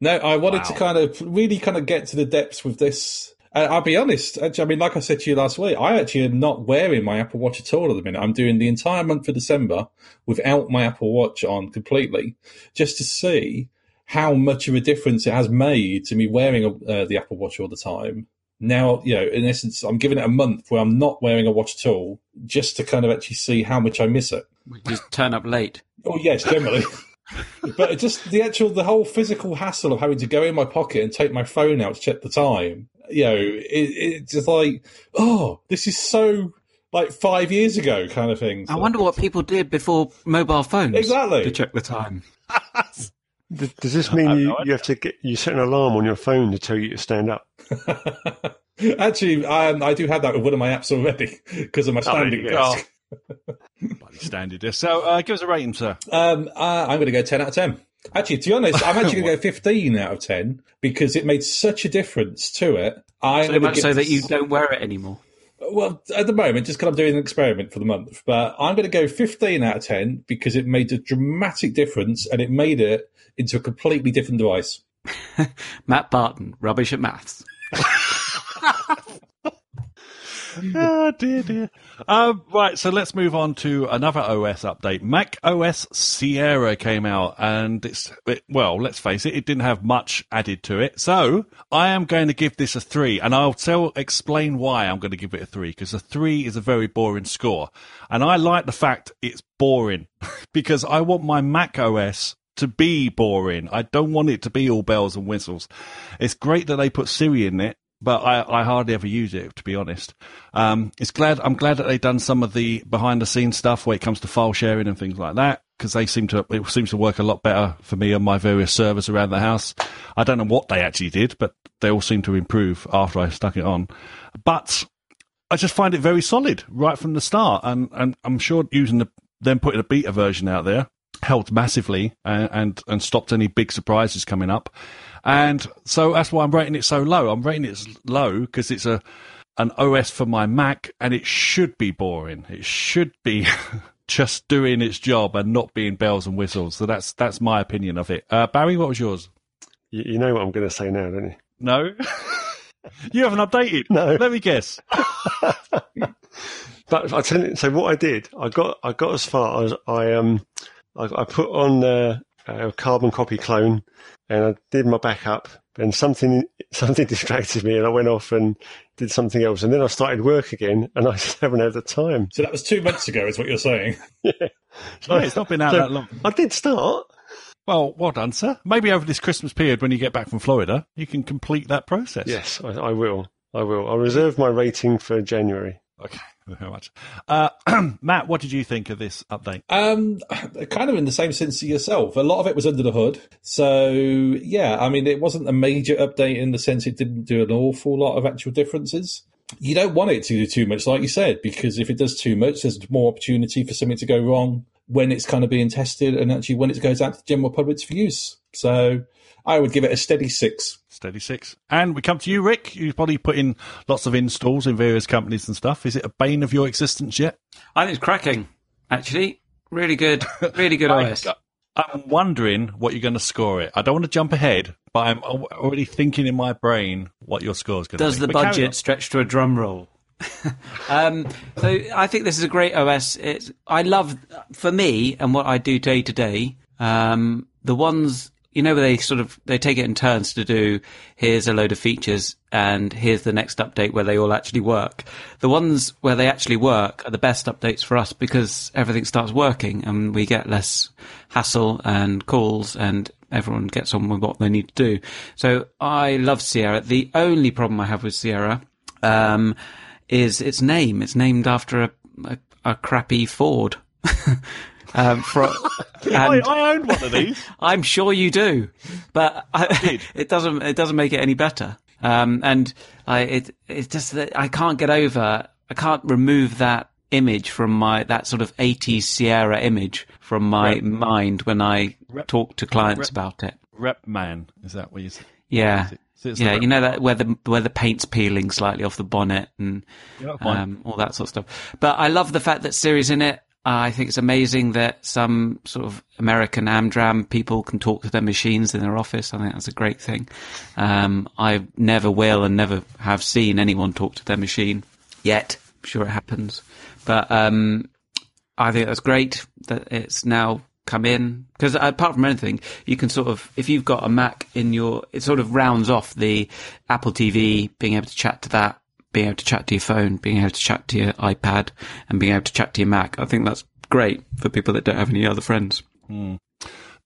No, I wanted to kind of really kind of get to the depths with this. Uh, I'll be honest. Actually, I mean, like I said to you last week, I actually am not wearing my Apple Watch at all at the minute. I'm doing the entire month of December without my Apple Watch on completely, just to see how much of a difference it has made to me wearing uh, the Apple Watch all the time. Now, you know, in essence, I'm giving it a month where I'm not wearing a watch at all, just to kind of actually see how much I miss it. Just turn up late. Oh yes, generally. but just the actual, the whole physical hassle of having to go in my pocket and take my phone out to check the time. You know, it, it's just like, oh, this is so like five years ago, kind of thing. I wonder what people did before mobile phones. Exactly. To check the time. Does, does this mean you, no you have to get you set an alarm on your phone to tell you to stand up? Actually, um, I do have that with one of my apps already because of my standing you go. desk. Bloody standard there. So uh, give us a rating, sir. Um, uh, I'm going to go 10 out of 10. Actually, to be honest, I'm actually going to go 15 out of 10 because it made such a difference to it. I'm So much so that you don't wear it anymore. Well, at the moment, just because I'm doing an experiment for the month, but I'm going to go 15 out of 10 because it made a dramatic difference and it made it into a completely different device. Matt Barton, rubbish at maths. Oh dear, dear. Um, right, so let's move on to another OS update. Mac OS Sierra came out, and it's it, well, let's face it, it didn't have much added to it. So I am going to give this a three, and I'll tell explain why I'm going to give it a three because a three is a very boring score, and I like the fact it's boring because I want my Mac OS to be boring. I don't want it to be all bells and whistles. It's great that they put Siri in it but I, I hardly ever use it to be honest. Um, it's glad I'm glad that they've done some of the behind the scenes stuff where it comes to file sharing and things like that because they seem to it seems to work a lot better for me on my various servers around the house. I don't know what they actually did, but they all seem to improve after I stuck it on. But I just find it very solid right from the start, and and I'm sure using the then putting a beta version out there helped massively and, and and stopped any big surprises coming up. And so that's why I'm rating it so low. I'm rating it low because it's a an OS for my Mac, and it should be boring. It should be just doing its job and not being bells and whistles. So that's that's my opinion of it. Uh, Barry, what was yours? You, you know what I'm going to say now, don't you? No, you haven't updated. No. let me guess. But I tell you, so what I did, I got I got as far as I um I, I put on uh, a carbon copy clone, and I did my backup. And something something distracted me, and I went off and did something else. And then I started work again, and I just haven't had the time. So that was two months ago, is what you're saying. No, it's not been out So that long. I did start. Well, well done, sir. Maybe over this Christmas period, when you get back from Florida, you can complete that process. Yes, I, I will. I will. I'll reserve my rating for January. Okay. Very much. Uh, Matt, what did you think of this update? Um, kind of in the same sense to yourself. A lot of it was under the hood. So yeah, I mean, it wasn't a major update in the sense it didn't do an awful lot of actual differences. You don't want it to do too much, like you said, because if it does too much, there's more opportunity for something to go wrong when it's kind of being tested and actually when it goes out to the general public for use. So I would give it a steady six. Steady six. And we come to you, Rick. You've probably put in lots of installs in various companies and stuff. Is it a bane of your existence yet? I think it's cracking. Actually, really good, really good I- OS. I'm wondering what you're going to score it. I don't want to jump ahead, but I'm already thinking in my brain what your score is going to be. Does the But budget stretch to a drum roll? um, so I think this is a great OS. It's, I love, for me, and what I do day to day, um, the ones, you know, they sort of, they take it in turns to do, here's a load of features and here's the next update where they all actually work. The ones where they actually work are the best updates for us because everything starts working and we get less hassle and calls and everyone gets on with what they need to do. So I love Sierra. The only problem I have with Sierra, um, is its name. It's named after a, a, a crappy Ford. um, fro- I, I owned one of these. I'm sure you do, but I, it doesn't. It doesn't make it any better. Um, and I, it, it's just that I can't get over. I can't remove that image from my that sort of 80s Sierra image from my Rep- mind when I Rep- talk to clients Rep- about it. Rep man, is that what you said? Yeah. So Yeah, you know that where the where the paint's peeling slightly off the bonnet and Yeah, um, all that sort of stuff. But I love the fact that Siri's in it. I think it's amazing that some sort of American Amdram people can talk to their machines in their office. I think that's a great thing. Um, I never will and never have seen anyone talk to their machine yet. I'm sure it happens, but um, I think that's great that it's now come in because apart from anything, you can sort of if you've got a Mac in your, it sort of rounds off the Apple TV, being able to chat to that, being able to chat to your phone, being able to chat to your iPad, and being able to chat to your Mac. I think that's great for people that don't have any other friends.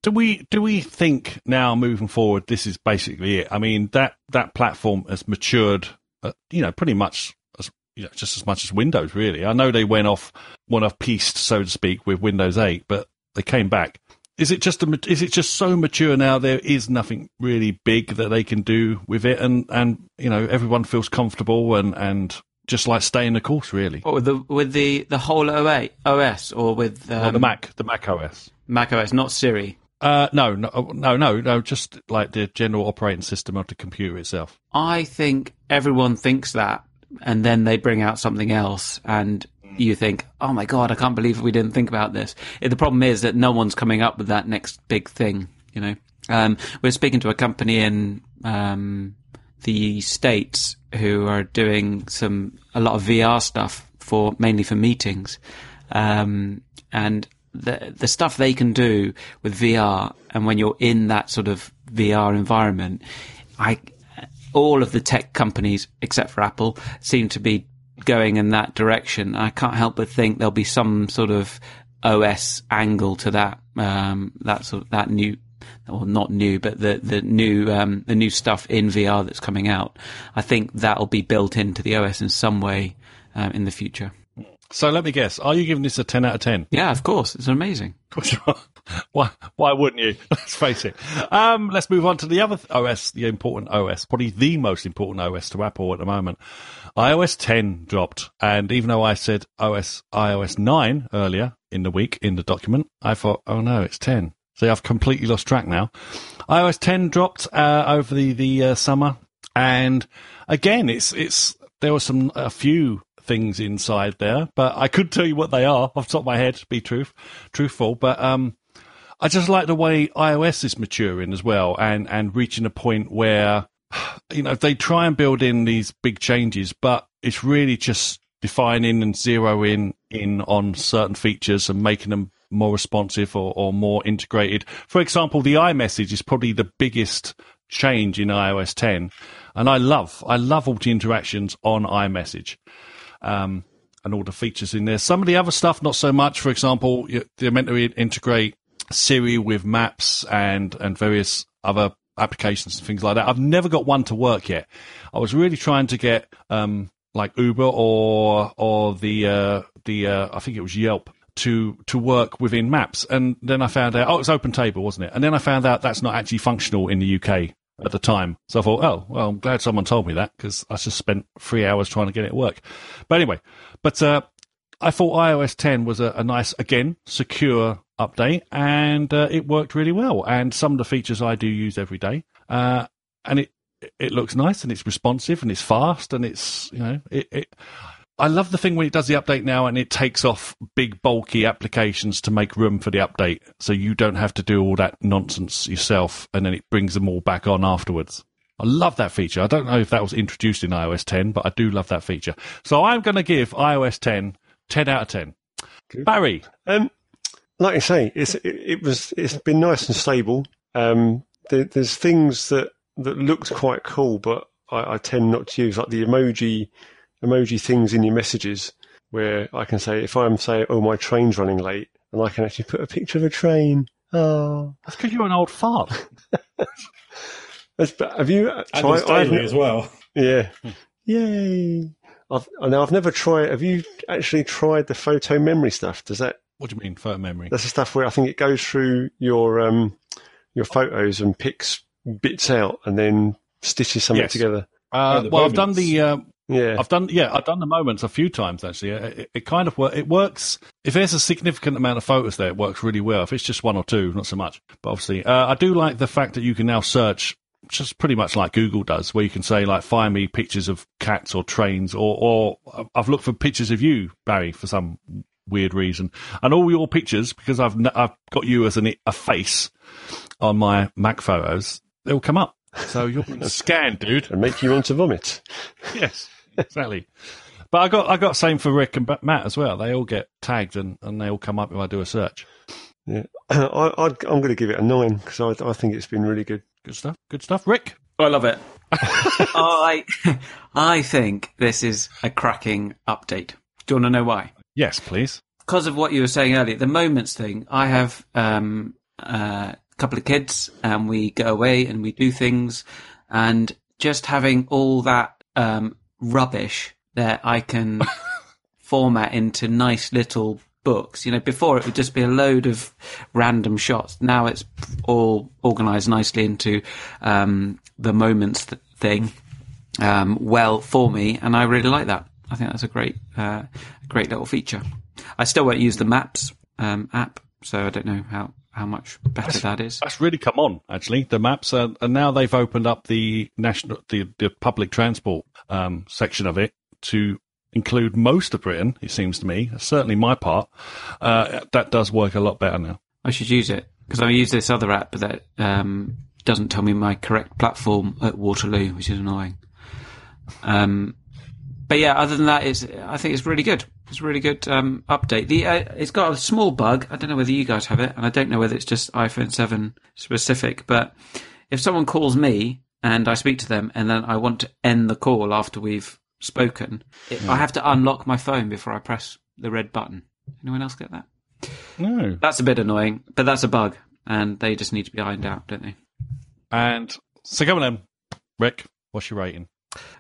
do we do we think now moving forward this is basically it i mean that that platform has matured uh, you know pretty much as you know just as much as windows really i know they went off went off pieced so to speak with windows 8 but they came back is it just a, is it just so mature now there is nothing really big that they can do with it and and you know everyone feels comfortable and and just like staying the course really? What with the with the the whole OA, OS or with um, Or the mac the mac os Mac OS, not Siri. uh no no no no no just like the general operating system of the computer itself. I think everyone thinks that, and then they bring out something else, and you think, "Oh my god, I can't believe we didn't think about this." The problem is that no one's coming up with that next big thing. You know, um, we're speaking to a company in um, the states who are doing some a lot of VR stuff for mainly for meetings, um, and the the stuff they can do with VR, and when you're in that sort of VR environment, I all of the tech companies except for Apple seem to be going in that direction. I can't help but think there'll be some sort of OS angle to that um, that sort that new or not new, but the the new um, the new stuff in VR that's coming out. I think that'll be built into the OS in some way um, in the future. So let me guess. Are you giving this a 10 out of 10? Yeah, of course, it's amazing. why, why wouldn't you? Let's face it. Um, let's move on to the other OS, the important OS, probably the most important OS to Apple at the moment. iOS 10 dropped. And even though I said OS, iOS 9 earlier in the week in the document, I thought, oh no, it's 10. See, I've completely lost track now. iOS 10 dropped, uh, over the, the, uh, summer. And again, it's, it's, there were some, a few things inside there, but I could tell you what they are off the top of my head, to be truth, truthful. But, um, I just like the way iOS is maturing as well and, and reaching a point where, you know, they try and build in these big changes, but it's really just defining and zeroing in on certain features and making them more responsive or, or more integrated. For example, the iMessage is probably the biggest change in iOS 10. And I love, I love all the interactions on iMessage. Um, and all the features in there. Some of the other stuff, not so much. For example, they're meant to integrate Siri with maps and, and various other applications and things like that. I've never got one to work yet. I was really trying to get, um, like Uber or, or the, uh, the, uh, I think it was Yelp to, to work within maps. And then I found out, oh, it's OpenTable, wasn't it? And then I found out that's not actually functional in the UK at the time. So I thought, oh, well, I'm glad someone told me that because I just spent three hours trying to get it to work. But anyway, but, uh, I thought iOS 10 was a, a nice, again, secure update, and uh, it worked really well. And some of the features I do use every day, uh, and it it looks nice and it's responsive and it's fast and it's you know it, it. I love the thing when it does the update now and it takes off big bulky applications to make room for the update, so you don't have to do all that nonsense yourself, and then it brings them all back on afterwards. I love that feature. I don't know if that was introduced in iOS 10, but I do love that feature. So I'm going to give iOS 10 10 out of 10. Good. Barry. Um, like I say, it's it, it was it's been nice and stable. Um, there, there's things that that looked quite cool, but I, I, tend not to use like the emoji emoji things in your messages, where I can say if I'm saying, "Oh, my train's running late," and I can actually put a picture of a train. Oh, that's because you're an old fart. have you uh, tried? daily as well. Yeah. Hmm. Yay! I've now I've never tried. Have you actually tried the photo memory stuff? Does that? What do you mean photo memory? That's the stuff where I think it goes through your um, your photos and picks bits out and then stitches something yes. together. Uh, oh, well, I've done the. Uh, yeah, I've done. Yeah, I've done the moments a few times actually. It, it kind of work. It works if there's a significant amount of photos there. It works really well. If it's just one or two, not so much. But obviously, uh, I do like the fact that you can now search just pretty much like Google does, where you can say like, find me pictures of cats or trains, or or I've looked for pictures of you, Barry, for some weird reason, and all your pictures because I've I've got you as an, a face on my Mac photos, they'll come up. So you're scanned, dude, and make you want to vomit. yes, exactly. But I got I got same for Rick and Matt as well. They all get tagged and, and they all come up if I do a search. Yeah, I, am going to give it a nine because I, I think it's been really good. Good stuff. Good stuff. Rick? I love it. I, I think this is a cracking update. Do you want to know why? Yes, please. Because of what you were saying earlier, the moments thing. I have um, uh, a couple of kids and we go away and we do things and just having all that um, rubbish that I can format into nice little books. You know, before it would just be a load of random shots. Now it's all organized nicely into um, the moments th- thing. Um, well for me, and I really like that. I think that's a great, uh, great little feature. I still won't use the Maps um, app, so I don't know how how much better that's, that is. That's really come on, actually. The maps, are, and now they've opened up the national, the the public transport um, section of it to include most of Britain, it seems to me, certainly my part, uh, that does work a lot better now. I should use it because I use this other app that um, doesn't tell me my correct platform at Waterloo, which is annoying. Um, but yeah, other than that, it's I think it's really good. It's a really good um, update. The uh, it's got a small bug. I don't know whether you guys have it, and I don't know whether it's just iPhone seven specific. But if someone calls me and I speak to them, and then I want to end the call after we've spoken, it, I have to unlock my phone before I press the red button. Anyone else get that? No. That's a bit annoying, but that's a bug. and they just need to be ironed out, don't they? And so come on then, Rick, what's your rating?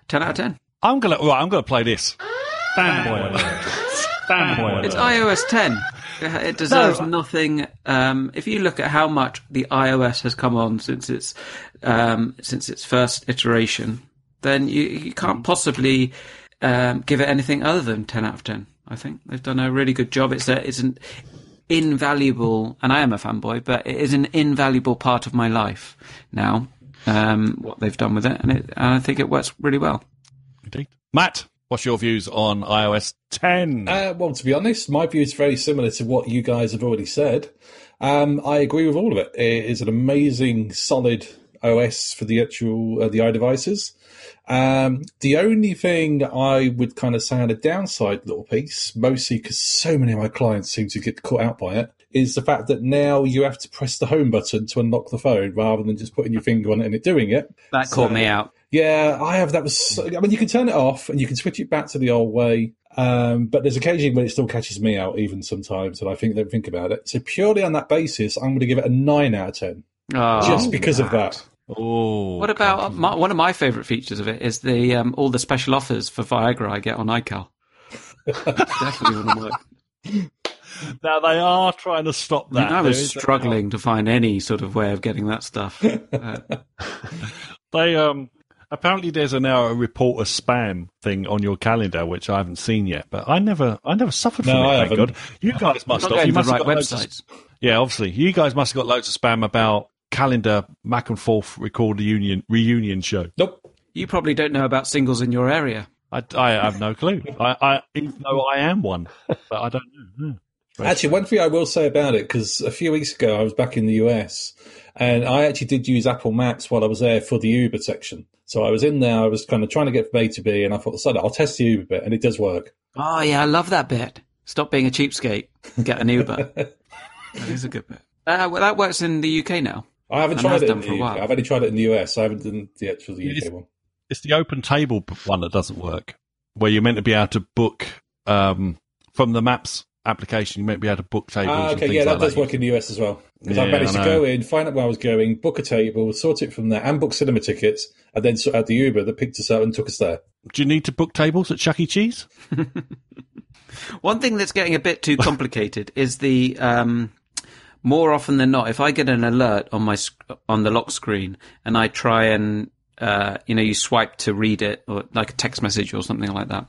Ten out of ten. I'm gonna right, I'm gonna play this. Fanboy. Fanboy. It's iOS 10. It it deserves nothing. Um, if you look at how much the iOS has come on since its um, since its first iteration, then you, you can't possibly um, give it anything other than 10 out of 10. I think they've done a really good job. It's a, it's an invaluable, and I am a fanboy, but it is an invaluable part of my life now. Um, what they've done with it, and, it, and I think it works really well. Indeed. Matt, what's your views on iOS 10? Uh, well, to be honest, my view is very similar to what you guys have already said. Um, I agree with all of it. It is an amazing, solid OS for the actual uh, the iDevices. Um, the only thing I would kind of say on a downside little piece, mostly because so many of my clients seem to get caught out by it, is the fact that now you have to press the home button to unlock the phone rather than just putting your finger on it and it doing it. That caught me out. Yeah, I have. That was. So, I mean, you can turn it off and you can switch it back to the old way. Um, but there's occasionally when it still catches me out, even sometimes, and I think don't think about it. So purely on that basis, I'm going to give it a nine out of ten, Oh, just because of that. oh, What about my, one of my favourite features of it is the um, all the special offers for Viagra I get on iCal. Definitely one of my. now they are trying to stop that. I There was struggling to find any sort of way of getting that stuff. Uh, They um apparently there's a now a report a spam thing on your calendar which I haven't seen yet, but I never I never suffered from No, it. I thank haven't. God. You guys must have. You to the must have right got loads of- websites. yeah, obviously. You guys must have got loads of spam about calendar back and forth record the union reunion show. Nope. You probably don't know about singles in your area. I, I have no clue. I, I even though I am one, but I don't know. Actually, one thing I will say about it, because a few weeks ago I was back in the US and I actually did use Apple Maps while I was there for the Uber section. So I was in there, I was kind of trying to get from A to B, and I thought, so I'll test the Uber bit, and it does work. Oh yeah, I love that bit. Stop being a cheapskate and get an Uber. that is a good bit. Uh, well, that works in the UK now. I haven't And tried it done in for the a UK. while. I've only tried it in the US. I haven't done the actual the Yes. UK one. It's the OpenTable one that doesn't work, where you're meant to be able to book um, from the maps application. You might be able to book tables. Ah, okay, things yeah, that like does work in the US as well. Because I managed I to go in, find out where I was going, book a table, sort it from there, and book cinema tickets, and then sort out the Uber that picked us up and took us there. Do you need to book tables at Chuck E. Cheese? One thing that's getting a bit too complicated is the um, more often than not, if I get an alert on my sc- on the lock screen and I try and uh, you know you swipe to read it or like a text message or something like that,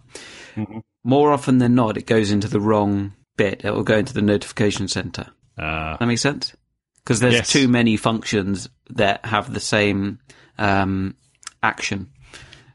more often than not it goes into the wrong bit. It will go into the notification center. Uh, That makes sense because there's Yes. too many functions that have the same um, action.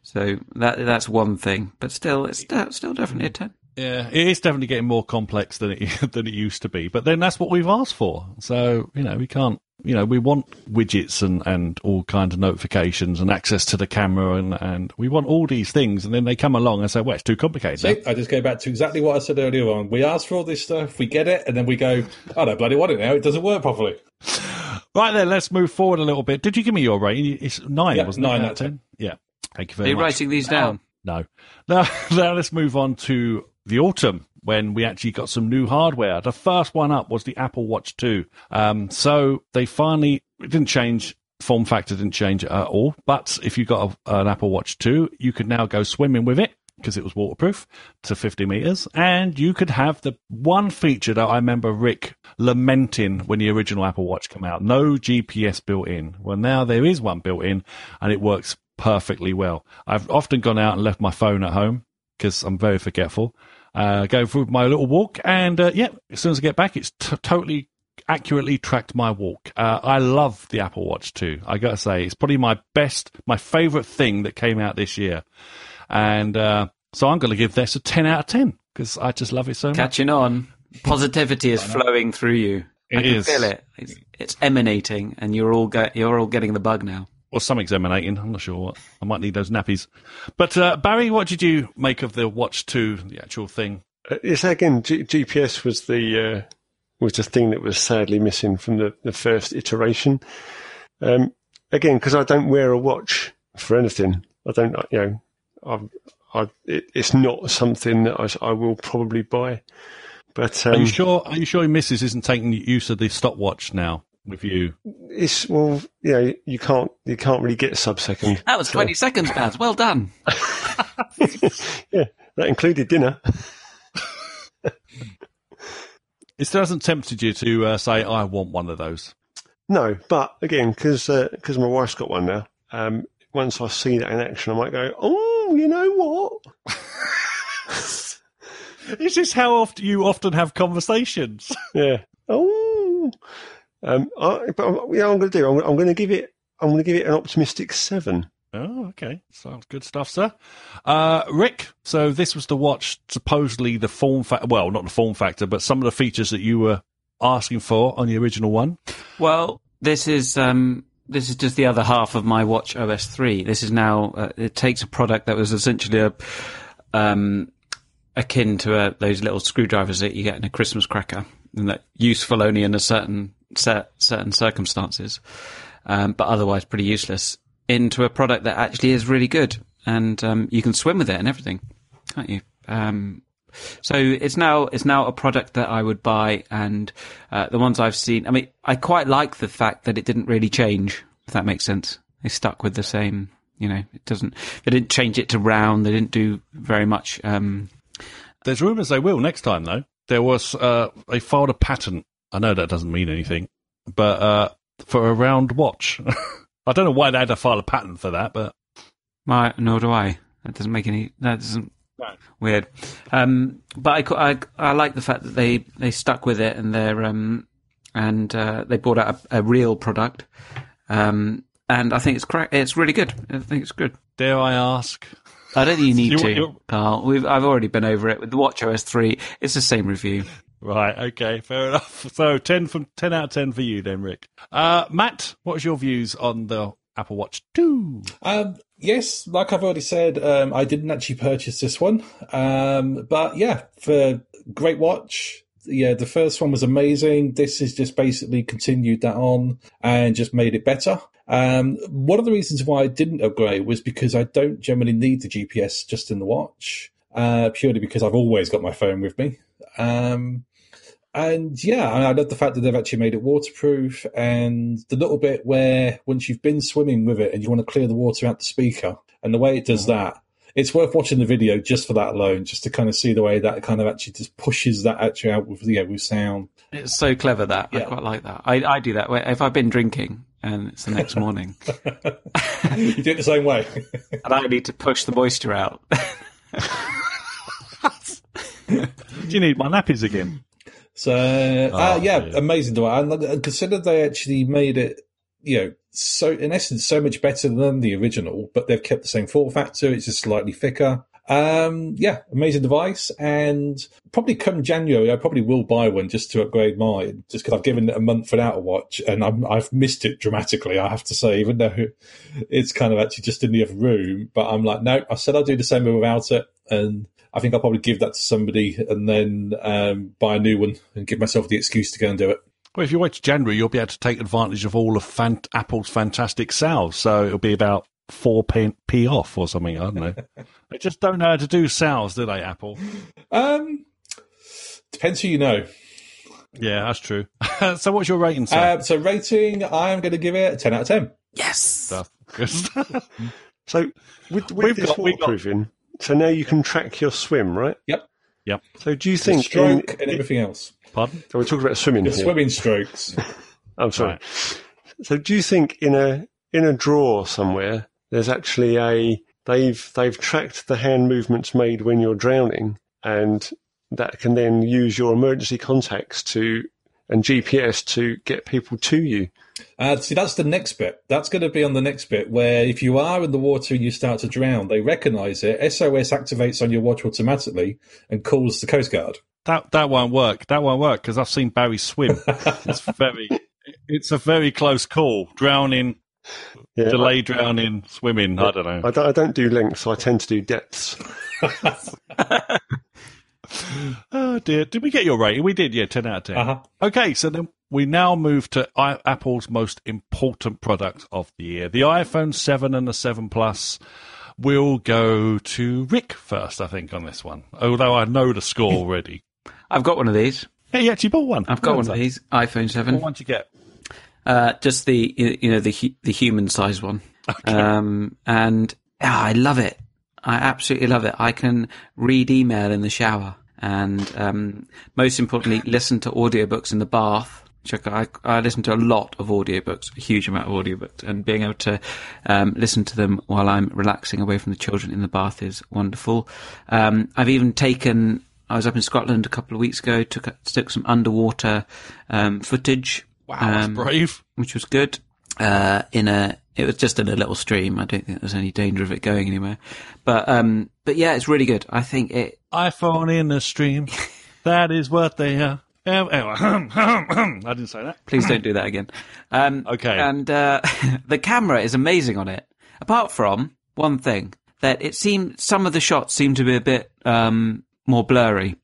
So that that's one thing, but still, it's still, definitely a ten. yeah, it is definitely getting more complex than it than it used to be. But then that's what we've asked for. So you know, we can't. You know, we want widgets and, and all kinds of notifications and access to the camera and, and we want all these things. And then they come along and say, "Well, it's too complicated." See, I just go back to exactly what I said earlier on. We ask for all this stuff, we get it, and then we go, I don't bloody want it now. It doesn't work properly. Right then, let's move forward a little bit. Did you give me your rating? It's nine, Yeah, wasn't nine it? out of 10. Yeah. Thank you very much. Are you much. writing these down? No. Now, now let's move on to the autumn when we actually got some new hardware. The first one up was the Apple Watch 2. Um, so they finally, it didn't change, form factor didn't change at all. But if you got a, an Apple Watch 2, you could now go swimming with it because it was waterproof to 50 meters. And you could have the one feature that I remember Rick lamenting when the original Apple Watch came out no GPS built in. Well, now there is one built in and it works perfectly well. I've often gone out and left my phone at home because I'm very forgetful. Uh, go through my little walk, and uh, yeah, as soon as I get back, it's t- totally accurately tracked my walk. Uh, I love the Apple Watch too. I gotta say, it's probably my best, my favorite thing that came out this year, and uh, so I'm going to give this a ten out of ten because I just love it so much. Catching on. Positivity is flowing through you. I It can is. feel it. It's, it's emanating, and you're all go- you're all getting the bug now. Or something's emanating. I'm not sure what. I might need those nappies. But uh, Barry, what did you make of the Watch Two, the actual thing? Uh, Yes, again, G- GPS was the uh, was the thing that was sadly missing from the, the first iteration. Um, again, because I don't wear a watch for anything, I don't, you know, I've, I, it, it's not something that I will probably buy. But Are um, you sure? Are you sure your missus isn't taking use of the stopwatch now? With you. It's well, you know, you can't you can't really get sub second. That was 20 seconds, Baz. Well done. Yeah, that included dinner. It still hasn't tempted you to uh, say, I want one of those. No, but again, because because my wife's got one now. Um, once I see that in action, I might go, oh, you know what? Is this how often you often have conversations? Yeah. Oh. Um, I, but I'm- yeah, I'm going to do. I'm, I'm going to give it. I'm going to give it an optimistic seven. Oh, okay. Sounds good stuff, sir. Uh, Rick, so this was to watch supposedly the form factor, well, not the form factor, but some of the features that you were asking for on the original one. Well, this is um, this is just the other half of my Watch OS three. This is now uh, it takes a product that was essentially a um, akin to uh those little screwdrivers that you get in a Christmas cracker, and that useful only in a certain certain circumstances, um, but otherwise pretty useless. Into a product that actually is really good, and um, you can swim with it and everything, can't you? Um, so it's now it's now a product that I would buy, and uh, the ones I've seen. I mean, I quite like the fact that it didn't really change. If that makes sense, they stuck with the same. You know, it doesn't. They didn't change it to round. They didn't do very much. Um, There's rumours they will next time, though. There was, uh, they filed a patent. I know that doesn't mean anything, but, uh, for a round watch. I don't know why they had to file a patent for that, but my, nor do I. That doesn't make any. That doesn't. No. Weird. Um, but I, I, I like the fact that they, they stuck with it and they're um, and uh, they brought out a, a real product. Um, and I think it's cra- it's really good. I think it's good. dare I ask? I don't think you need You- to, Carl. We've I've already been over it with the WatchOS three. It's the same review. Right, okay, fair enough. So 10 from 10 out of 10 for you then, Rick. Uh, Matt, what's your views on the Apple Watch 2? Um, yes, like I've already said, um, I didn't actually purchase this one. Um, but yeah, for great watch. Yeah, the first one was amazing. This has just basically continued that on and just made it better. Um, one of the reasons why I didn't upgrade was because I don't generally need the GPS just in the watch, uh, purely because I've always got my phone with me. Um, and yeah, I I love the fact that they've actually made it waterproof and the little bit where once you've been swimming with it and you want to clear the water out the speaker and the way it does mm-hmm. that, it's worth watching the video just for that alone, just to kind of see the way that kind of actually just pushes that actually out with, yeah, with sound. It's so clever that I quite like that. I, I do that if I've been drinking and it's the next morning you do it the same way. and I need to push the moisture out. Do you need my nappies again? So uh, yeah, dear. amazing device. And consider they actually made it, you know, so in essence, so much better than the original, but they've kept the same form factor. It's just slightly thicker. Um, yeah, amazing device. And probably come January, I probably will buy one just to upgrade mine, just because I've given it a month without a watch and I'm, I've missed it dramatically. I have to say, even though it's kind of actually just in the other room, but I'm like, no, I said I'll do December without it. And I think I'll probably give that to somebody and then um, buy a new one and give myself the excuse to go and do it. Well, if you wait to January, you'll be able to take advantage of all of fan- Apple's fantastic sales. So it'll be about four p, p off or something. I don't know. they just don't know how to do sales, do they, Apple? Um, depends who you know. Yeah, that's true. so what's your rating, sir? Uh, so rating, I am going to give it a 10 out of 10. yes. Stuff. Good stuff. So with, with We've this got- we've got- waterproofing, so now you can track your swim, right? Yep. yep. So do you The think? stroke in- and everything else. Pardon? so we're talking about swimming The here. swimming strokes. I'm sorry. So do you think in a in a drawer somewhere there's actually a they've they've tracked the hand movements made when you're drowning and that can then use your emergency contacts to and GPS to get people to you. Uh, see, that's the next bit. That's going to be on the next bit where if you are in the water and you start to drown, they recognize it. SOS activates on your watch automatically and calls the Coast Guard. That that won't work. That won't work because I've seen Barry swim. it's very, it's a very close call. Drowning, Yeah, delay drowning, swimming. I don't know. I don't, I don't do length, so I tend to do depths. Oh dear. Did we get your rating? We did. Yeah, ten out of 10 Uh-huh. Okay, so then we now move to I- Apple's most important product of the year, the iPhone Seven and the Seven Plus. We'll go to Rick first, I think, on this one. Although I know the score already. I've got one of these. hey, you actually bought one. I've got one of these iPhone What seven. one did you get? Uh, just the you know the the human size one, um, and yeah, I love it. I absolutely love it. I can read email in the shower, and um, most importantly, listen to audiobooks in the bath. Which I, I, listen to a lot of audiobooks, a huge amount of audiobooks, and being able to um, listen to them while I'm relaxing away from the children in the bath is wonderful. Um, I've even taken. I was up in Scotland a couple of weeks ago. Took took some underwater um, footage. Wow, that's um, brave. which was good. Uh, in a, it was just in a little stream. I don't think there was any danger of it going anywhere. But, um, but yeah, it's really good. I think it, iPhone in the stream. that is what they are. Um, anyway, I didn't say that. please don't do that again. Um, Okay. And, uh, the camera is amazing on it. Apart from one thing that it seemed, some of the shots seem to be a bit, um, more blurry.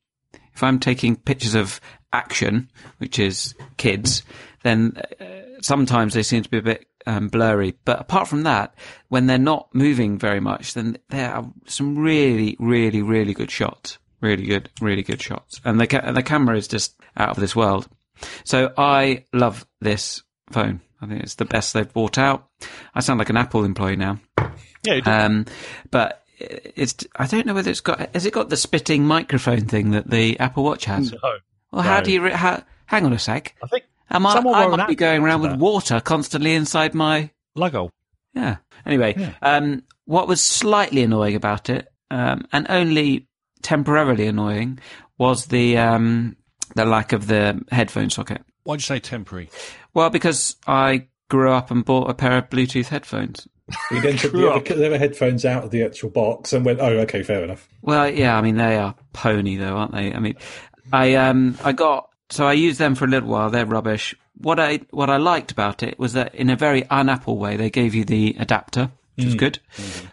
If I'm taking pictures of action, which is kids, then uh, sometimes they seem to be a bit um, blurry. But apart from that, when they're not moving very much, then there are some really, really, really good shots. Really good, really good shots. And the ca- the camera is just out of this world. So I love this phone. I think it's the best they've brought out. I sound like an Apple employee now. Yeah, Um, but it's, I don't know whether it's got, has it got the spitting microphone thing that the Apple Watch has? no. Well, how No. do you, re- how, hang on a sec. I think Am I, Someone I wrote an might be going around with water constantly inside my, Lego. yeah. Anyway, Yeah. um, what was slightly annoying about it, um, and only temporarily annoying was the, um, the lack of the headphone socket. Why'd you say temporary? Well, because I grew up and bought a pair of Bluetooth headphones. We then took the other, the other headphones out of the actual box and went, oh, okay, fair enough. Well, yeah, I mean they are pony though, aren't they? I mean, I um I got so I used them for a little while. They're rubbish. What I what I liked about it was that in a very un-Apple way, they gave you the adapter, which was good.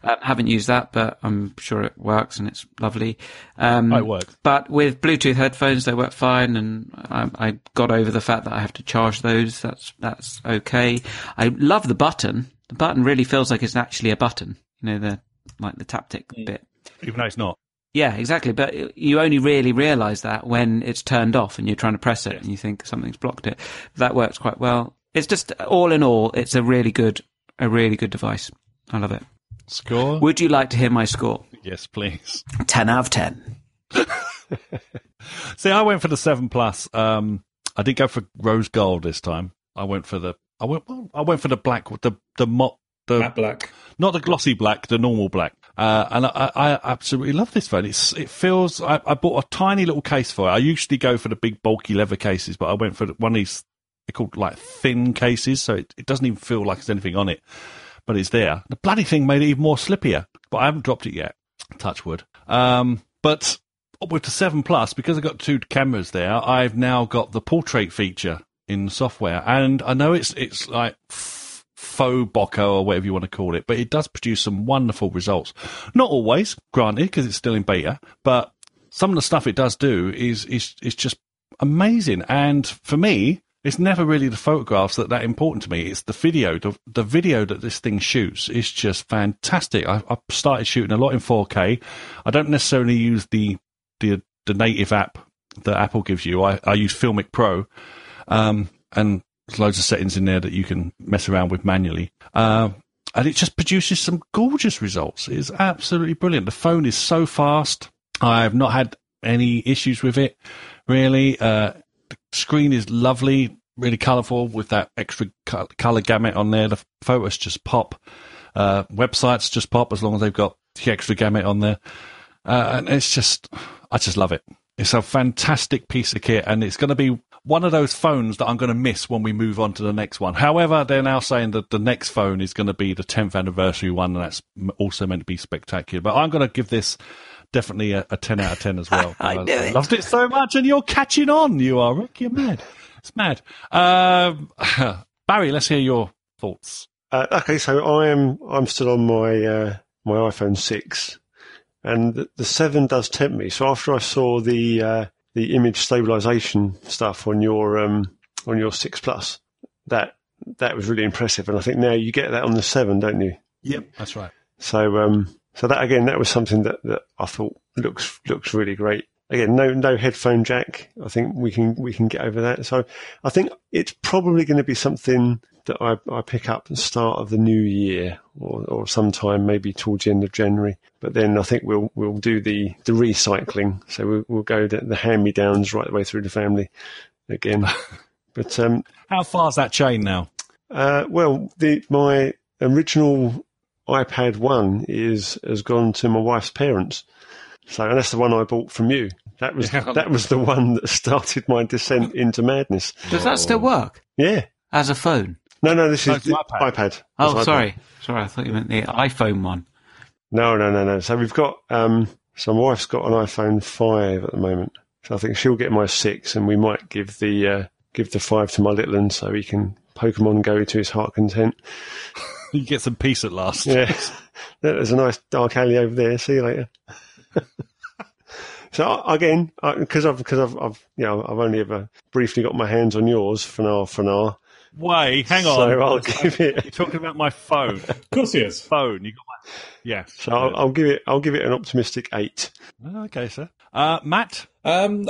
Uh, haven't used that, but I'm sure it works and it's lovely. Um, Oh, it works. But with Bluetooth headphones, they work fine, and I, I got over the fact that I have to charge those. That's that's okay. I love the button. The button really feels like it's actually a button. You know, the like the taptic bit. Even though it's not. Yeah, exactly. But you only really realise that when it's turned off and you're trying to press it and you think something's blocked it. That works quite well. It's just all in all, it's a really good, a really good device. I love it. Score? Would you like to hear my score? yes, please. Ten out of ten. See, I went for the seven plus. Um, I didn't go for rose gold this time. I went for the. I went. well, I went for the black. The the mop. The Matte black. not the glossy black, the normal black. Uh, and I, I absolutely love this phone. It's, it feels, I, I bought a tiny little case for it. I usually go for the big bulky leather cases, but I went for one of these, they're called like thin cases. So it, it doesn't even feel like there's anything on it, but it's there. The bloody thing made it even more slippier, but I haven't dropped it yet. Touch wood. Um, but with the 7 Plus, because I've got two cameras there, I've now got the portrait feature in software. And I know it's, it's like, faux bokeh or whatever you want to call it, but it does produce some wonderful results. Not always, granted, because it's still in beta, but some of the stuff it does do is is is just amazing. And for me, it's never really the photographs that that important to me. It's the video. The, the video that this thing shoots is just fantastic. I, I started shooting a lot in 4K. I don't necessarily use the the the native app that Apple gives you. I, I use Filmic Pro, um, and there's loads of settings in there that you can mess around with manually. Uh, and it just produces some gorgeous results. It's absolutely brilliant. The phone is so fast. I've not had any issues with it, really. Uh, the screen is lovely, really colourful with that extra colour gamut on there. The photos just pop. Uh, websites just pop as long as they've got the extra gamut on there. Uh, and it's just, I just love it. It's a fantastic piece of kit, and it's going to be one of those phones that I'm going to miss when we move on to the next one. However, they're now saying that the next phone is going to be the 10th anniversary one, and that's also meant to be spectacular. But I'm going to give this definitely a, a 10 out of 10 as well. I knew it. loved it so much, and you're catching on. You are, Rick. You're mad. It's mad. Um, Barry, let's hear your thoughts. Uh, okay, so I am I'm still on my uh, my iPhone six, and the, the seven does tempt me. So after I saw the uh, the image stabilization stuff on your um, on your six plus, that that was really impressive. And I think now you get that on the seven, don't you? Yep, that's right. So um, so that again, that was something that, that I thought looks looks really great. Again, no no headphone jack. I think we can we can get over that. So I think it's probably going to be something that I, I pick up at the start of the new year or, or sometime maybe towards the end of January. But then I think we'll we'll do the, the recycling. So we'll, we'll go the, the hand me downs right the way through the family again. but um, How far's that chain now? uh, well, the my original iPad one is has gone to my wife's parents. So and that's the one I bought from you. That was Yeah. that was the one that started my descent into madness. Does that still work Yeah. as a phone? No, no, this No, is it's the iPad. iPad. Oh, It's iPad. sorry, sorry. I thought you meant the iPhone one. No, no, no, no. So we've got um so my wife's got an iPhone five at the moment. So I think she'll get my six and we might give the uh, give the five to my little one so he can Pokemon go to his heart content. You get some peace at last. Yeah. There's a nice dark alley over there. See you later. so again, because I've because I've, I've you know I've only ever briefly got my hands on yours for now for now. Wait, hang on. So I'll give it. You're talking about my phone. Of course he is. phone. You got my. Yeah. So I'll, I'll give it. I'll give it an optimistic eight. Okay, sir. Uh, Matt? Um,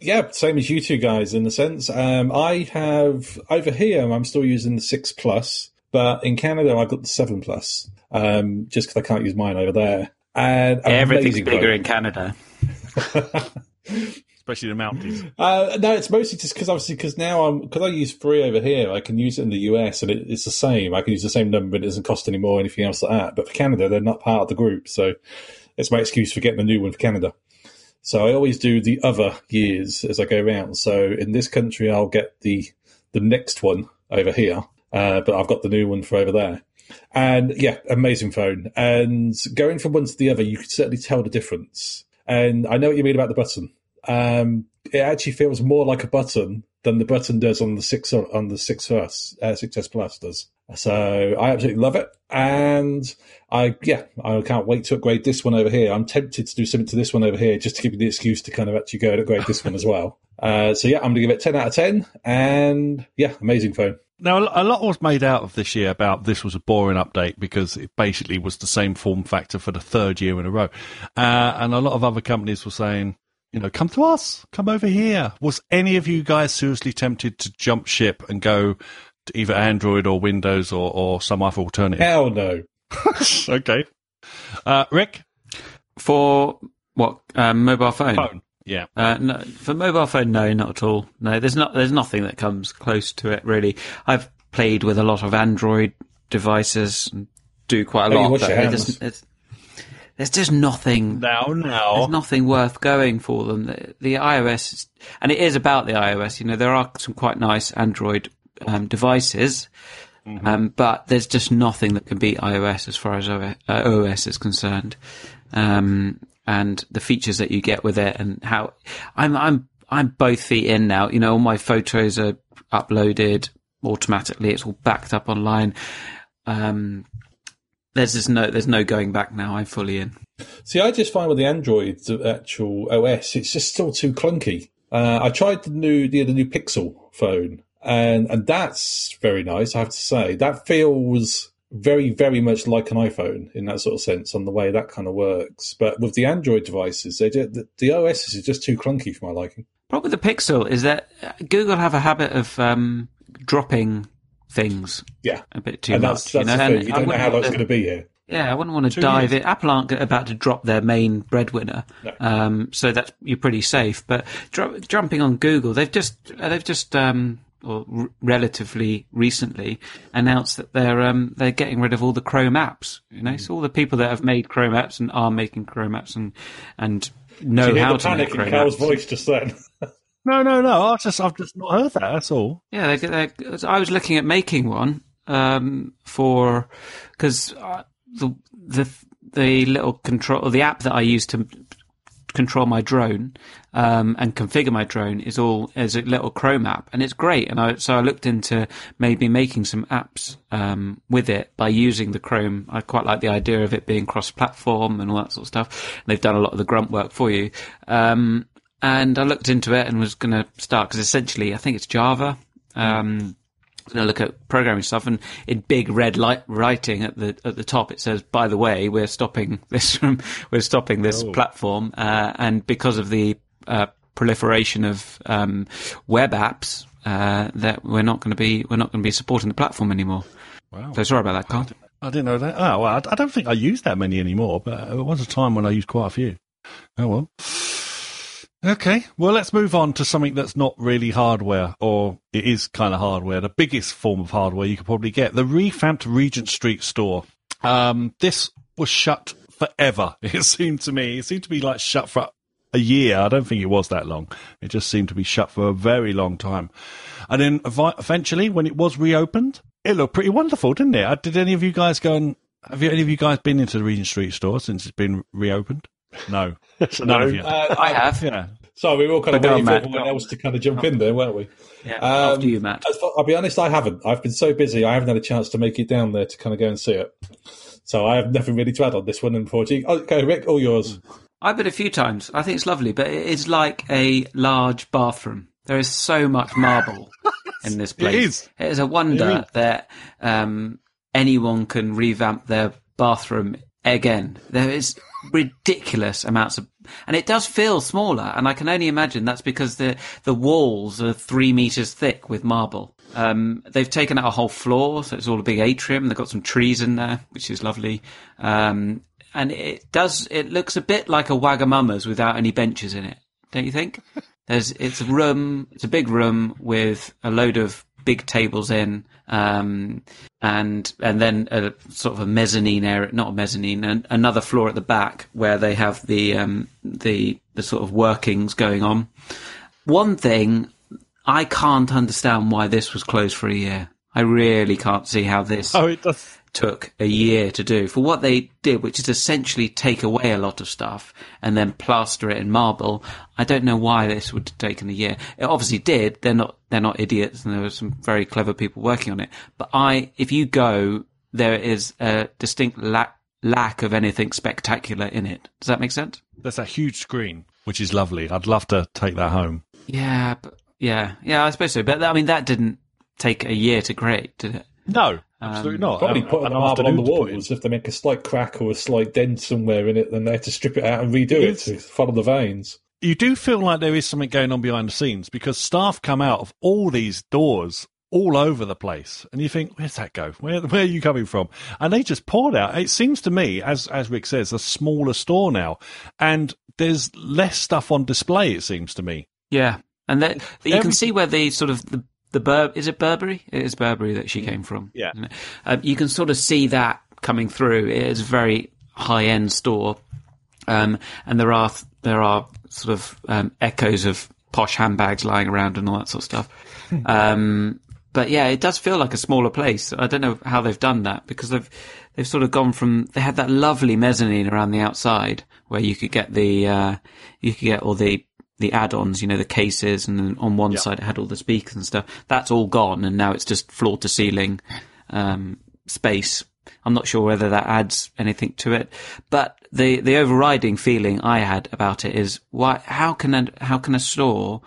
yeah, same as you two guys in the sense. Um, I have over here. I'm still using the six plus, but in Canada I've got the seven plus. Um, just because I can't use mine over there. And Everything's bigger phone. in Canada. Especially the mountains. Uh, no, it's mostly just because obviously because now I'm because I use Three over here. I can use it in the US and it, it's the same. I can use the same number, but it doesn't cost any more or anything else like that. But for Canada, they're not part of the group, so it's my excuse for getting a new one for Canada. So I always do the other years as I go around. So in this country, I'll get the the next one over here, uh, but I've got the new one for over there. And yeah, amazing phone. And going from one to the other, you can certainly tell the difference. And I know what you mean about the button. Um, it actually feels more like a button than the button does on the six on the six S uh, six S Plus does. So I absolutely love it, and I yeah I can't wait to upgrade this one over here. I'm tempted to do something to this one over here just to give you the excuse to kind of actually go and upgrade this one as well. Uh, so yeah, I'm going to give it ten out of ten, and yeah, amazing phone. Now, a lot was made out of this year about this was a boring update because it basically was the same form factor for the third year in a row. Uh, and a lot of other companies were saying, you know, come to us, come over here. Was any of you guys seriously tempted to jump ship and go to either Android or Windows or, or some other alternative? Hell no. okay. Uh, Rick? For what um, mobile phone? Phone. Yeah. Uh, no, for mobile phone, no, not at all. No, there's not. There's nothing that comes close to it really. I've played with a lot of Android devices and do quite a Maybe lot. wash but your it hands. doesn't- it's- there's just nothing. Now, now. There's nothing worth going for them. The, the iOS, is- and it is about the iOS. You know, there are some quite nice Android um, devices, um, but there's just nothing that can beat iOS as far as O- uh, OS is concerned. Um, and the features that you get with it, and how I'm I'm I'm both feet in now. You know, all my photos are uploaded automatically. It's all backed up online. Um, there's just no there's no going back now. I'm fully in. See, I just find with the Android the actual OS, it's just still too clunky. Uh, I tried the new the, the new Pixel phone, and and that's very nice. I have to say that feels very very much like an iPhone in that sort of sense on the way that kind of works. But with the Android devices, they do, the, the OS is just too clunky for my liking. Problem with the Pixel is that Google have a habit of um, dropping things Yeah, a bit too and much. that's that's you know, the and thing. You don't know how that's going to be here. Yeah, I wouldn't want to Two dive years. in. Apple aren't about to drop their main breadwinner, No. um, so that's you're pretty safe. But dro- jumping on Google, they've just they've just um, or r- relatively recently announced that they're um, they're getting rid of all the Chrome apps. You know, so all the people that have made Chrome apps and are making Chrome apps and and know you hear how the to make panic in Chrome Carl's apps. voice just then. No, no, no. I've just, I've just not heard that. That's all. Yeah, they, they, I was looking at making one um, for because uh, the the the little control the app that I use to control my drone um, and configure my drone is all as a little Chrome app, and it's great. And I, so I looked into maybe making some apps um, with it by using the Chrome. I quite like the idea of it being cross-platform and all that sort of stuff. And they've done a lot of the grunt work for you. Um, and I looked into it and was going to start because essentially I think it's Java. Um, going to look at programming stuff, and in big red light writing at the at the top, it says, "By the way, we're stopping this from we're stopping this platform, uh, and because of the uh, proliferation of um, web apps uh, that we're not going to be we're not going to be supporting the platform anymore. Wow. So sorry about that, Carl. I didn't know that. Oh, well, I, don't think I use that many anymore, but there was a time when I used quite a few. Oh, well. Okay, well, let's move on to something that's not really hardware, or it is kind of hardware, the biggest form of hardware you could probably get the revamped Regent Street store. Um, this was shut forever, it seemed to me. It seemed to be like shut for a year. I don't think it was that long. It just seemed to be shut for a very long time. And then eventually, when it was reopened, it looked pretty wonderful, didn't it? Uh, Did any of you guys go and have you, any of you guys been into the Regent Street store since it's been reopened? No, So none no. of you. Uh, I have. Yeah, So we were all kind of But waiting on, for Matt, everyone else to kind of jump in there, weren't we? Yeah, Um, after you, Matt. As far- I'll be honest, I haven't. I've been so busy, I haven't had a chance to make it down there to kind of go and see it. So I have nothing really to add on this one, unfortunately. Okay, Rick, all yours. I've been a few times. I think it's lovely, but it is like a large bathroom. There is so much marble in this place. is. It is a wonder that um, anyone can revamp their bathroom again. There is ridiculous amounts of, and it does feel smaller. And I can only imagine that's because the the walls are three meters thick with marble. Um, they've taken out a whole floor, so it's all a big atrium. They've got some trees in there, which is lovely. Um, and it does, it looks a bit like a Wagamama's without any benches in it, don't you think? There's, it's a room, it's a big room with a load of big tables in, um, and, and then a sort of a mezzanine area, not a mezzanine, an, another floor at the back where they have the, um, the, the sort of workings going on. One thing, I can't understand why this was closed for a year. I really can't see how this Oh, it does. Took a year to do for what they did, which is essentially take away a lot of stuff and then plaster it in marble. I don't know why this would have taken a year. It obviously did. They're not, they're not idiots and there were some very clever people working on it. But I, if you go, there is a distinct lack, lack of anything spectacular in it. Does that make sense? There's a huge screen, which is lovely. I'd love to take that home. Yeah, but yeah, yeah, I suppose so. But I mean, that didn't take a year to create, did it? No, absolutely not. Probably Um, put an an marble on the afternoon to put in. walls. If they make a slight crack or a slight dent somewhere in it, then they have to strip it out and redo it It's- to follow the veins. you do feel like there is something going on behind the scenes because staff come out of all these doors all over the place, and you think, "Where's that go? Where where are you coming from?" And they just poured out. It seems to me, as as Rick says, a smaller store now, and there's less stuff on display. It seems to me. Yeah, and that you Every- can see where the sort of the the Bur- is it Burberry? It is Burberry that she came from. Yeah. Um, you can sort of see that coming through. It is a very high end store, um, and there are there are sort of um, echoes of posh handbags lying around and all that sort of stuff. um, but yeah, it does feel like a smaller place. I don't know how they've done that because they've they've sort of gone from they had that lovely mezzanine around the outside where you could get the uh, you could get all the the add-ons, you know, the cases, and on one side it had all the speakers and stuff. That's all gone, and now it's just floor to ceiling um, space. I'm not sure whether that adds anything to it, but the the overriding feeling I had about it is why how can a, how can a store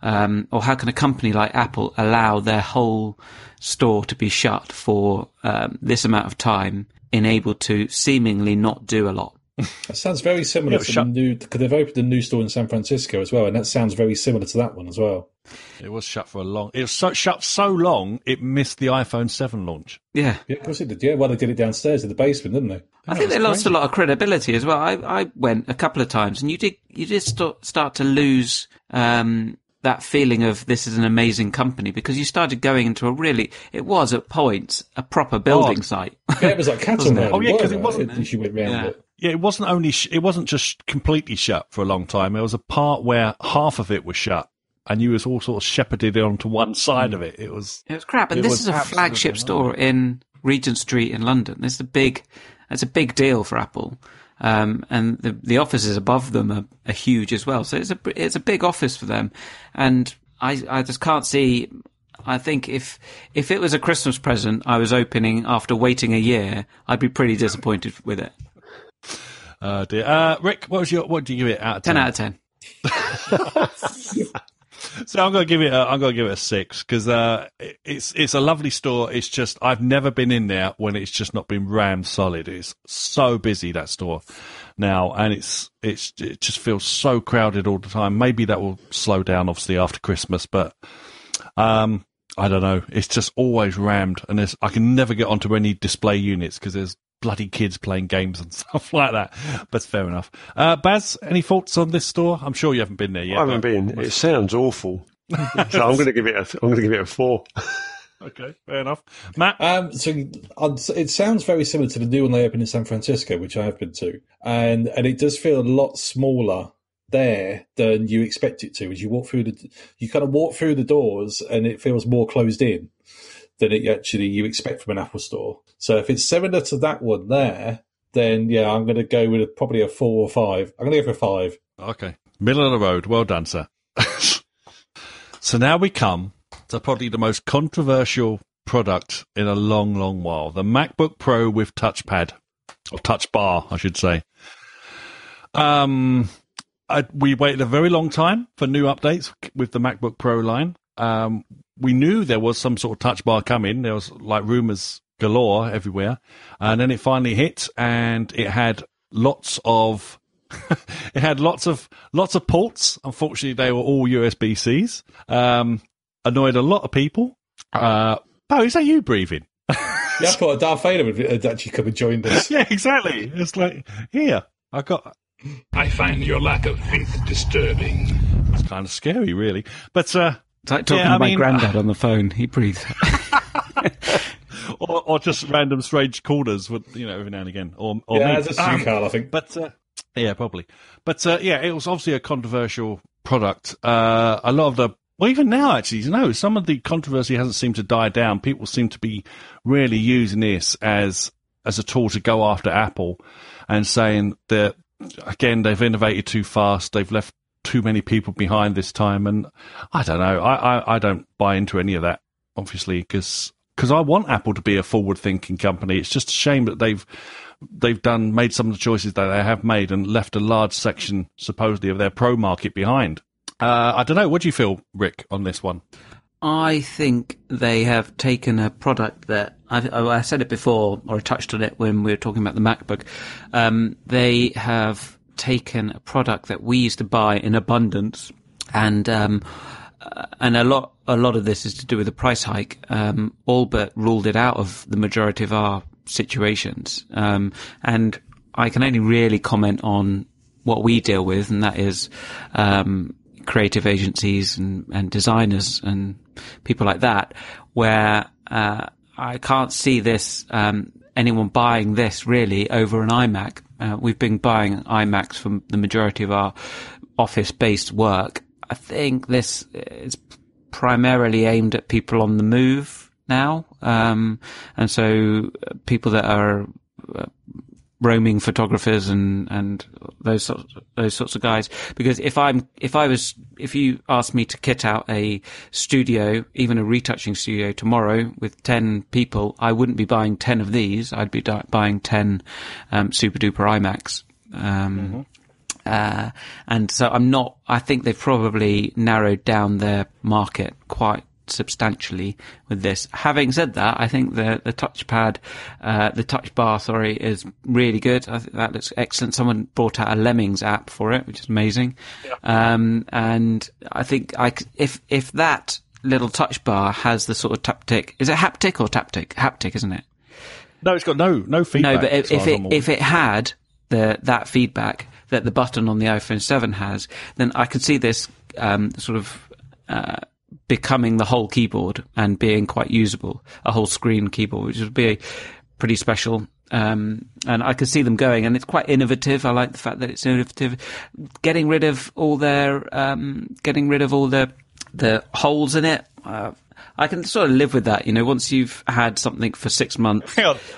um, or how can a company like Apple allow their whole store to be shut for um, this amount of time, and able to seemingly not do a lot? That sounds very similar to shut- the new because they've opened a new store in San Francisco as well, and that sounds very similar to that one as well. It was shut for a long. It was so, shut so long it missed the iPhone Seven launch. Yeah, Yeah, of course it did. Yeah, well, they did it downstairs in the basement, didn't they? I think they lost a lot of credibility as well. I, I went a couple of times, and you did you did st- start to lose um, that feeling of this is an amazing company because you started going into a really it was at points a proper building Oh. site. Yeah, it was like cattle Wasn't it? herding, Oh, yeah, 'cause it wasn't wasn't- you went round Yeah. it. Yeah, it wasn't only sh- it wasn't just completely shut for a long time. There was a part where half of it was shut, and you was all sort of shepherded onto one side of it. It was It was crap, and this is a flagship store in Regent Street in London. This is a big, it's a big deal for Apple, um, and the the offices above them are, are huge as well. So it's a it's a big office for them, and I I just can't see. I think if if it was a Christmas present I was opening after waiting a year, I'd be pretty disappointed with it. Uh, dear. Uh, Rick, what was your what do you give it out of Ten ten? out of ten. So I'm gonna give it. A, I'm gonna give it a six because uh, it's it's a lovely store. It's just I've never been in there when it's just not been rammed solid. It's so busy that store. now, and it's it's it just feels so crowded all the time. Maybe that will slow down, obviously after Christmas, but um, I don't know. It's just always rammed, and I can never get onto any display units because there's bloody kids playing games and stuff like that. But fair enough. Uh, Baz, any thoughts on this store? I'm sure you haven't been there yet. I haven't been. It sounds awful. so I'm going to give it. A, I'm going to give it a four. Okay, fair enough. Matt, Um, so I'd- it sounds very similar to the new one they opened in San Francisco, which I have been to, and and it does feel a lot smaller there than you expect it to. As you walk through the, you kind of walk through the doors, and it feels more closed in than it actually you expect from an Apple store. So if it's similar to that one there, then yeah, I'm going to go with probably a four or five. I'm going to go for five. Okay. Middle of the road. Well done, sir. so now we come to probably the most controversial product in a long, long while the MacBook Pro with touchpad, or touch bar, I should say. Um, I, we waited a very long time for new updates with the MacBook Pro line. Um, we knew there was some sort of touch bar coming. There was like rumors galore everywhere. And then it finally hit and it had lots of it had lots of lots of ports. Unfortunately, they were all USB Cs. Um, annoyed a lot of people. Uh, Bo, is that you breathing? Yeah, I thought Darth Vader would actually come and joined us. yeah, exactly. It's like here I got. I find your lack of faith disturbing. It's kind of scary, really. But uh, It's like talking Yeah, to my mean- granddad on the phone. He breathes. or, or just random strange callers with you know every now and again. Or, or yeah, me. that's Um, you, Carl. I think. But uh, yeah, probably. But uh, yeah, it was obviously a controversial product. Uh, a lot of the well, even now, actually, you know, some of the controversy hasn't seemed to die down. People seem to be really using this as as a tool to go after Apple and saying that again they've innovated too fast. They've left too many people behind this time, and I don't know. I I, I don't buy into any of that, obviously, because. Because I want Apple to be a forward-thinking company. It's just a shame that they've they've done made some of the choices that they have made and left a large section supposedly of their pro market behind. Uh, I don't know. What do you feel, Rick, on this one? I think they have taken a product that I've, I said it before, or I touched on it when we were talking about the MacBook. Um, they have taken a product that we used to buy in abundance, and um, uh, and a lot a lot of this is to do with the price hike. Um, all but ruled it out of the majority of our situations, um, and I can only really comment on what we deal with, and that is um, creative agencies and, and designers and people like that, where uh, I can't see this um, anyone buying this really over an iMac. Uh, we've been buying iMacs from the majority of our office-based work. I think this is primarily aimed at people on the move now, um, and so uh, people that are uh, roaming photographers and and those sorts those sorts of guys. Because if I'm if I was if you asked me to kit out a studio, even a retouching studio tomorrow with ten people, I wouldn't be buying ten of these. I'd be di- buying ten um, super duper iMacs. Um, uh, and so I'm not, I think they've probably narrowed down their market quite substantially with this. Having said that, I think the, the touchpad, uh, the touch bar, sorry, is really good. I think that looks excellent. Someone brought out a Lemmings app for it, which is amazing. Um, and I think I, if, if that little touch bar has the sort of taptic, is it haptic or taptic? Haptic, isn't it? No, it's got no no feedback. No, but if, if it if it had the that feedback that the button on the iPhone Seven has, then I could see this um, sort of uh, becoming the whole keyboard and being quite usable, a whole screen keyboard, which would be pretty special. Um, and I could see them going, and it's quite innovative. I like the fact that it's innovative, getting rid of all their, um, getting rid of all the the holes in it. Uh, I can sort of live with that, you know. Once you've had something for six months,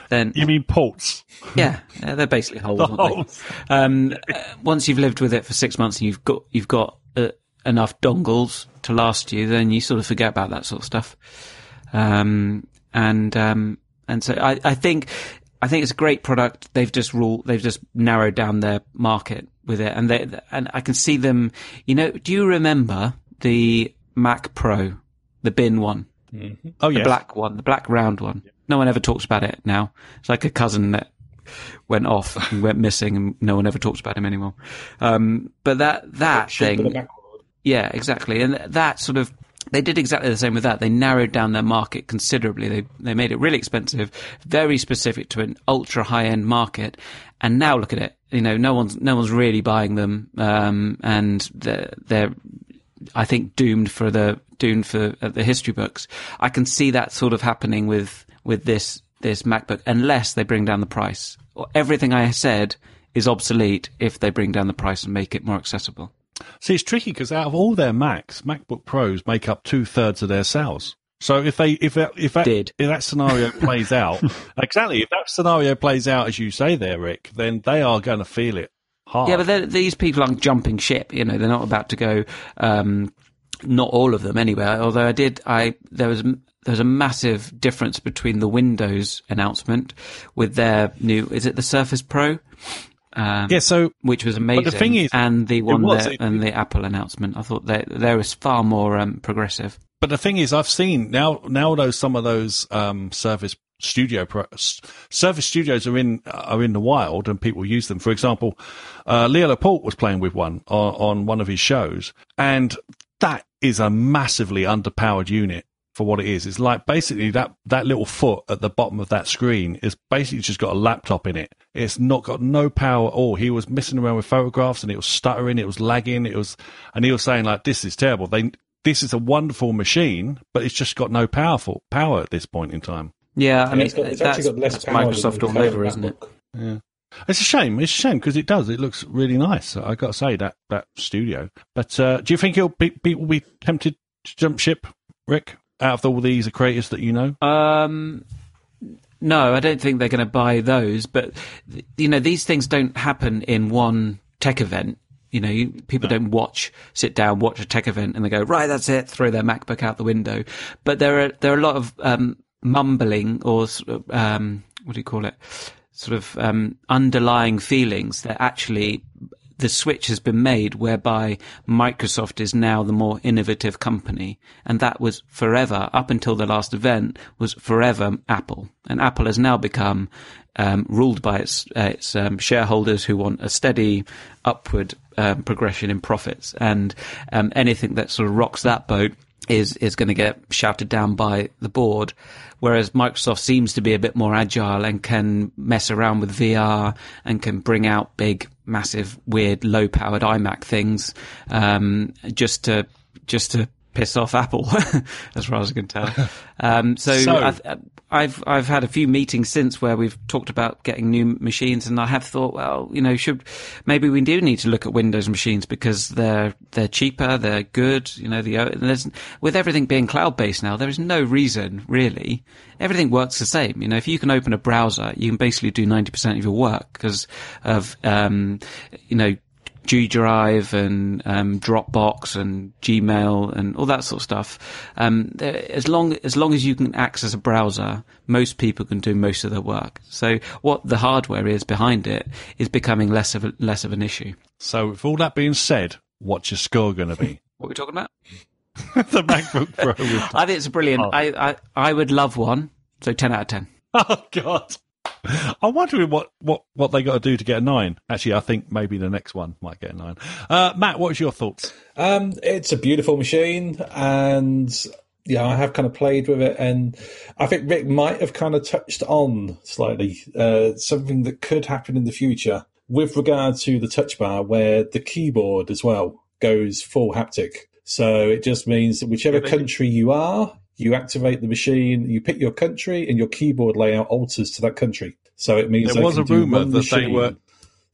then you mean ports? yeah, they're basically holes. The aren't they? holes. Um, uh, once you've lived with it for six months and you've got you've got uh, enough dongles to last you, then you sort of forget about that sort of stuff. Um, and um, and so I, I think I think it's a great product. They've just ruled they've just narrowed down their market with it, and they and I can see them. You know, do you remember the Mac Pro, the bin one? Oh the yeah, black one, the black round one. No one ever talks about it now. It's like a cousin that went off and went missing, and no one ever talks about him anymore. Um, but that that Ship with a thing, MacBook. Yeah, exactly, and that sort of. They did exactly the same with that. They narrowed down their market considerably. They they made it really expensive, very specific to an ultra high end market. And now look at it. You know, no one's no one's really buying them, um, and they're, they're I think doomed for the doomed for uh, the history books. I can see that sort of happening with with this this MacBook unless they bring down the price. Everything I said is obsolete if they bring down the price and make it more accessible. See, it's tricky because out of all their Macs, MacBook Pros make up two thirds of their sales. So if they if that if that Did. if that scenario plays out exactly if that scenario plays out as you say there, Rick, then they are going to feel it hard. Yeah, but these people aren't jumping ship. You know, they're not about to go. Um, not all of them, anyway. Although I did, I there was there's a massive difference between the Windows announcement with their new. Is it the Surface Pro? Um, yeah. So which was amazing. thing is, and the one was, that, it- and the Apple announcement, I thought they they was far more um, progressive. But the thing is, I've seen now nowadays some of those um, Surface Studio pro, s- Surface Studios are in are in the wild, and people use them. For example, uh, Leo Laporte was playing with one on, on one of his shows, and that is a massively underpowered unit for what it is. It's like basically that that little foot at the bottom of that screen is basically just got a laptop in it. It's not got no power at all. He was messing around with photographs and it was stuttering, it was lagging, it was, and he was saying like, "This is terrible." They this is a wonderful machine, but it's just got no powerful power at this point in time. Yeah, I Yeah, mean it's, got, it's actually got less power Microsoft than all the over, isn't it? Yeah. It's a shame. It's a shame because it does. It looks really nice. I got to say that that studio. But uh, do you think it'll be, people will be tempted to jump ship, Rick? Out of all these creators that you know, Um, no, I don't think they're going to buy those. But you know, these things don't happen in one tech event. You know, you, people don't watch, sit down, watch a tech event, and they go, right, that's it, throw their MacBook out the window. But there are there are a lot of um, mumbling or um, what do you call it? Sort of um, underlying feelings that actually the switch has been made whereby Microsoft is now the more innovative company. And that was forever, up until the last event, was forever Apple. And Apple has now become um, ruled by its, uh, its um, shareholders who want a steady upward um, progression in profits. And um, anything that sort of rocks that boat is is going to get shouted down by the board. Whereas Microsoft seems to be a bit more agile and can mess around with VR and can bring out big, massive, weird, low-powered iMac things um, just to just to piss off Apple, as far as I can tell. Um, so So- I th- I've I've had a few meetings since where we've talked about getting new machines, and I have thought, well, you know, should maybe we do need to look at Windows machines because they're they're cheaper, they're good. You know, the there's with everything being cloud based now, there is no reason really. Everything works the same. You know, if you can open a browser, you can basically do ninety percent of your work because of um, you know G Drive and um, Dropbox and Gmail and all that sort of stuff. Um, as long as long as you can access a browser, most people can do most of their work. So what the hardware is behind it is becoming less of a, less of an issue. so with all that being said, what's your score going to be? What are we talking about? the MacBook Pro. I think it's brilliant. I, I I would love one. So ten out of ten. oh God. I'm wondering what, what, what they got to do to get a nine. Actually, I think maybe the next one might get a nine. Uh, Matt, what was your thoughts? Um, it's a beautiful machine, and yeah, I have kind of played with it, and I think Rick might have kind of touched on slightly uh, something that could happen in the future with regard to the touch bar, where the keyboard as well goes full haptic. So it just means that whichever country you are, you activate the machine, you pick your country, and your keyboard layout alters to that country. So it means There was a rumour one that they were-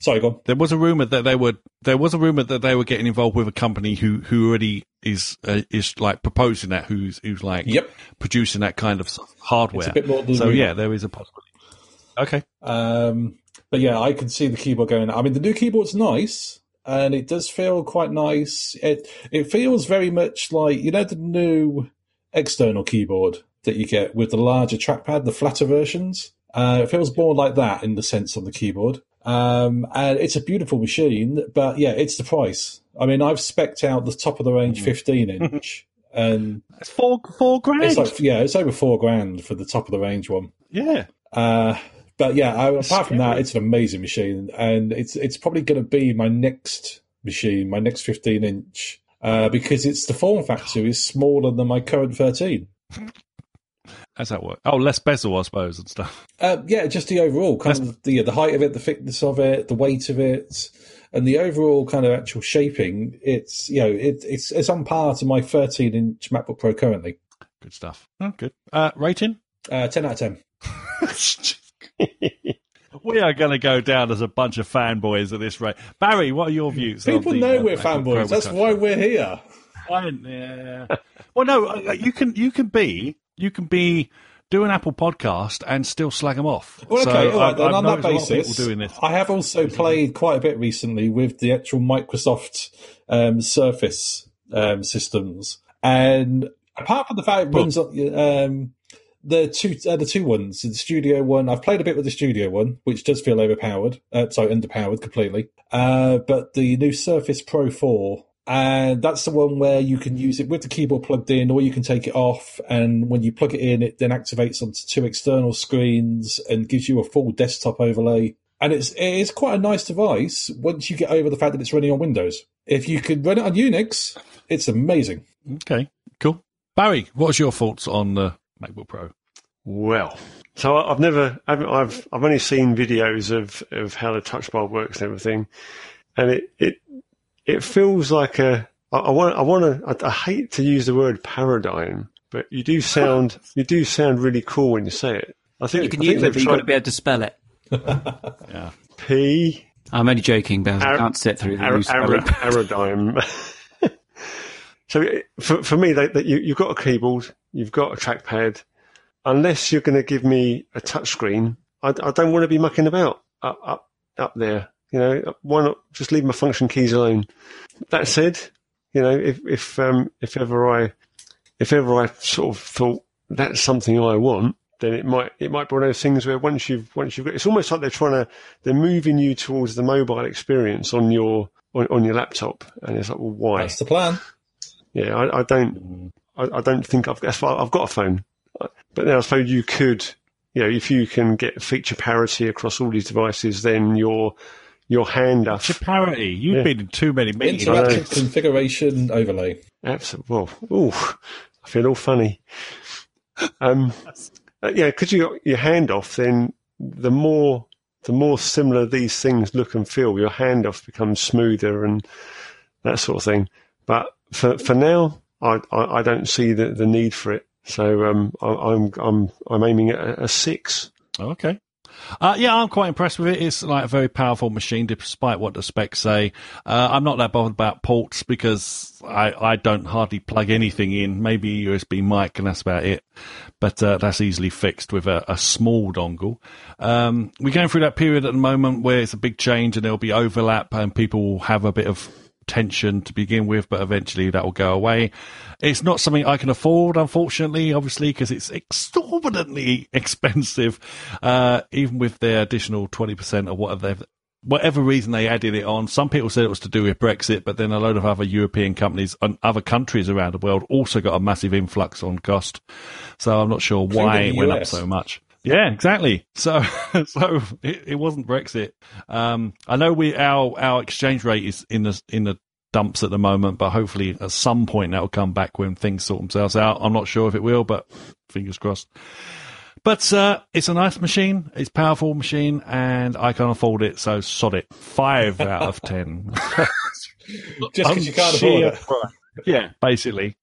Sorry, go on. There was a rumor that they would. There was a rumor that they were getting involved with a company who who already is uh, is like proposing that, who's who's like Yep. producing that kind of hardware. It's a bit more than so rumour. yeah, there is a possibility. Okay, Um, but yeah, I can see the keyboard going. I mean, the new keyboard's nice, and it does feel quite nice. It it feels very much like you know the new external keyboard that you get with the larger trackpad, the flatter versions. Uh, it feels more like that in the sense on the keyboard. Um, and it's a beautiful machine, but yeah, it's the price. I mean, I've specced out the top of the range 15 inch, and it's four four grand. it's like yeah, it's over four grand for the top of the range one. yeah, Uh, but yeah, I, apart from that, it's an amazing machine, and it's it's probably going to be my next machine, my next 15 inch, uh, because it's the form factor is smaller than my current 13. How's that work? Oh, less bezel, I suppose, and stuff. Uh, yeah, just the overall kind of the the height of it, the thickness of it, the weight of it, and the overall kind of actual shaping. It's you know it, it's it's on par to my 13 inch MacBook Pro currently. Good stuff. Oh, good. Uh, rating? Uh, 10 out of 10. we are going to go down as a bunch of fanboys at this rate. Barry, what are your views? on People the, know uh, we're fanboys. That's why we're here. Fine, yeah. well, no, uh, you can you can be you can be do an Apple podcast and still slag them off. Well, So all right. I- Then I've on that noticed a lot of basis, doing this. I have also played quite a bit recently with the actual Microsoft um, Surface um, systems, and apart from the fact it runs on um, the two uh, the two ones, the Studio one, I've played a bit with the Studio one, which does feel overpowered. Uh, sorry, underpowered completely. Uh, but the new Surface Pro Four. And that's the one where you can use it with the keyboard plugged in, or you can take it off. And when you plug it in, it then activates onto two external screens and gives you a full desktop overlay. And it's it is quite a nice device once you get over the fact that it's running on Windows. If you could run it on Unix, it's amazing. Okay, cool. Barry, what's your thoughts on the MacBook Pro? Well, so I- I've never, I've, I've, I've only seen videos of, of how the touch bar works and everything, and it, it, it feels like a. I, I want, I want to. I, I hate to use the word paradigm, but you do sound, you do sound really cool when you say it. I think You can I use it, but you've got to be able to spell it. Yeah. P I'm only joking, Baz. I can't sit through the Ar- Ar- paradigm. so for for me, that, you, you've got a keyboard, you've got a trackpad. Unless you're going to give me a touchscreen, I, I don't want to be mucking about up up up there. You know, why not just leave my function keys alone? That said, you know, if if um, if ever I if ever I sort of thought that's something I want, then it might it might be one of those things where once you've once you've got it's almost like they're trying to they're moving you towards the mobile experience on your on, on your laptop, and it's like, well, why? That's the plan. Yeah, I, I don't I, I don't think I've that's I've got a phone, but then I suppose you could you know if you can get feature parity across all these devices, then your your hand off. Parity. You've Yeah. been in too many meetings. Interactive configuration overlay. Absolutely. Well, ooh, I feel all funny. Um, uh, yeah, because you got your handoff, then the more the more similar these things look and feel, your hand off becomes smoother and that sort of thing. But for for now, I I, I don't see the, the need for it. So um, I, I'm I'm I'm aiming at a, a six. Okay. Uh, yeah, I'm quite impressed with it. It's like a very powerful machine, despite what the specs say. Uh, I'm not that bothered about ports because I, I don't hardly plug anything in. Maybe a USB mic, and that's about it. But uh, that's easily fixed with a, a small dongle. Um, we're going through that period at the moment where it's a big change, and there'll be overlap, and people will have a bit of tension to begin with, but eventually that will go away. It's not something I can afford, unfortunately, obviously, because it's exorbitantly expensive, uh, even with their additional 20% or whatever they've Whatever reason they added it on, some people said it was to do with Brexit, but then a load of other European companies and other countries around the world also got a massive influx on cost. So I'm not sure why it went up so much. Yeah, exactly. So, so it, it wasn't Brexit. Um, I know we our our exchange rate is in the in the dumps at the moment, but hopefully at some point that will come back when things sort themselves out. I'm not sure if it will, but fingers crossed. But uh, it's a nice machine. It's a powerful machine, and I can't afford it. So sod it. Five out of ten. Just because you can't afford it. Yeah, basically.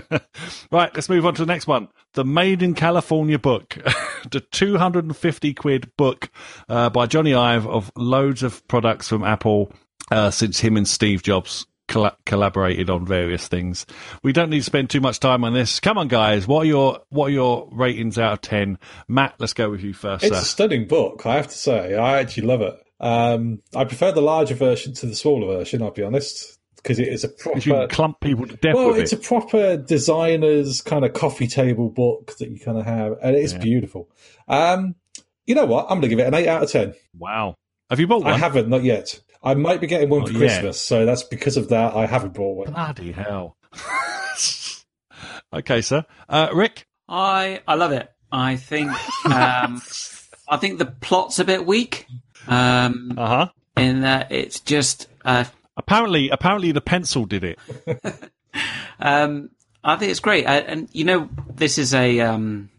right, let's move on to the next one. The Made in California book. the 250 quid book uh, by Johnny Ive of loads of products from Apple uh, since him and Steve Jobs colla- collaborated on various things. We don't need to spend too much time on this. Come on, guys. What are your what are your ratings out of 10? Matt, let's go with you first, It's sir. a stunning book, I have to say. I actually love it. Um, I prefer the larger version to the smaller version, I'll be honest, because it is a You proper. clump people to death Well, with it's it. a proper designer's kind of coffee table book that you kind of have, and it is beautiful. Um, you know what? I'm going to give it an 8 out of 10. wow. Have you bought one? I haven't, not yet. I might be getting one Not for yet. Christmas, so that's because of that. I haven't bought one. Bloody hell. okay, sir. Uh, Rick? I I love it. I think um, I think the plot's a bit weak. Um, Uh huh. in that it's just uh, Apparently, apparently the pencil did it. Um, I think it's great, uh, and you know, this is a um,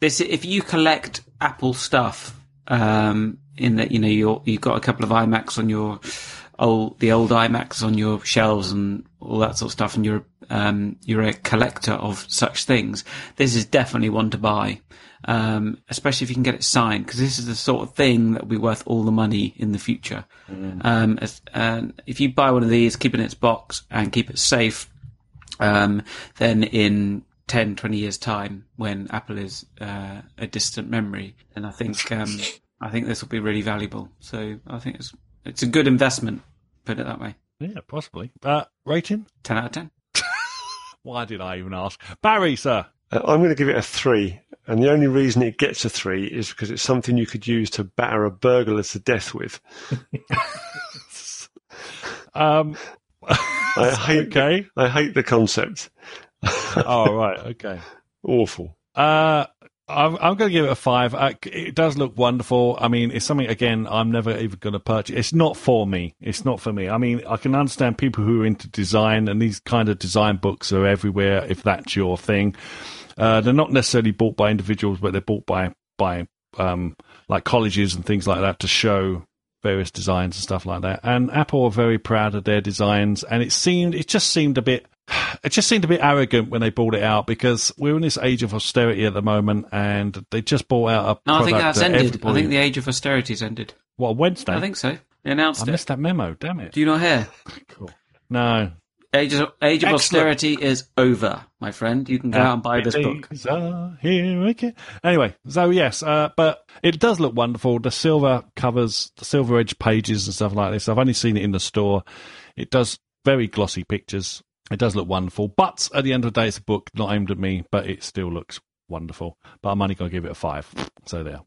this if you collect Apple stuff, um, in that you know you you've got a couple of iMacs on your old the old iMacs on your shelves and all that sort of stuff, and you're um, you're a collector of such things. This is definitely one to buy. Um, especially if you can get it signed, because this is the sort of thing that will be worth all the money in the future. Um, as, and if you buy one of these, keep it in its box and keep it safe, um, then in 10, 20 years time, when Apple is uh, a distant memory, then I think um, I think this will be really valuable. So I think it's it's a good investment. Put it that way. Yeah, possibly. Uh, rating? Ten out of ten. Why did I even ask? Barry, sir. Uh, I'm going to give it a three. And the only reason it gets a three is because it's something you could use to batter a burglar to death with. Um, I hate, okay. I hate the concept. oh, right. Okay. Awful. Uh, I'm, I'm going to give it a five. Uh, it does look wonderful. I mean, it's something again I'm never even going to purchase. It's not for me. It's not for me. I mean, I can understand people who are into design, and these kind of design books are everywhere. If that's your thing, uh, they're not necessarily bought by individuals, but they're bought by by um, like colleges and things like that to show various designs and stuff like that. And Apple are very proud of their designs, and it seemed it just seemed a bit it just seemed a bit arrogant when they brought it out because we're in this age of austerity at the moment, and they just brought out a No, I think that's that ended. I think the age of austerity's ended. what Wednesday? I think so. They announced I it. missed that memo. Damn it! Do you not hear? No, Age of, age of austerity is over, my friend. You can go out and buy this book. Here again. Anyway, so yes, uh, but it does look wonderful. The silver covers, the silver edge pages and stuff like this. I've only seen it in the store. It does very glossy pictures. It does look wonderful. But at the end of the day, it's a book not aimed at me, but it still looks wonderful. But I'm only going to give it a five. So there.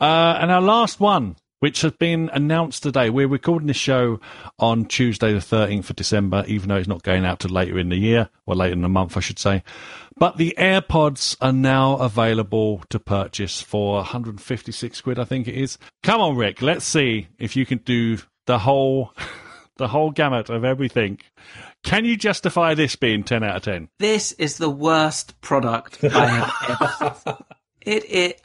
Uh, and our last one, which has been announced today. We're recording this show on Tuesday, the 13th of December, even though it's not going out till later in the year, or later in the month, I should say. But the AirPods are now available to purchase for 156 quid, I think it is. Come on, Rick, let's see if you can do the whole, the whole gamut of everything. Can you justify this being 10 out of 10? This is the worst product I have ever. it it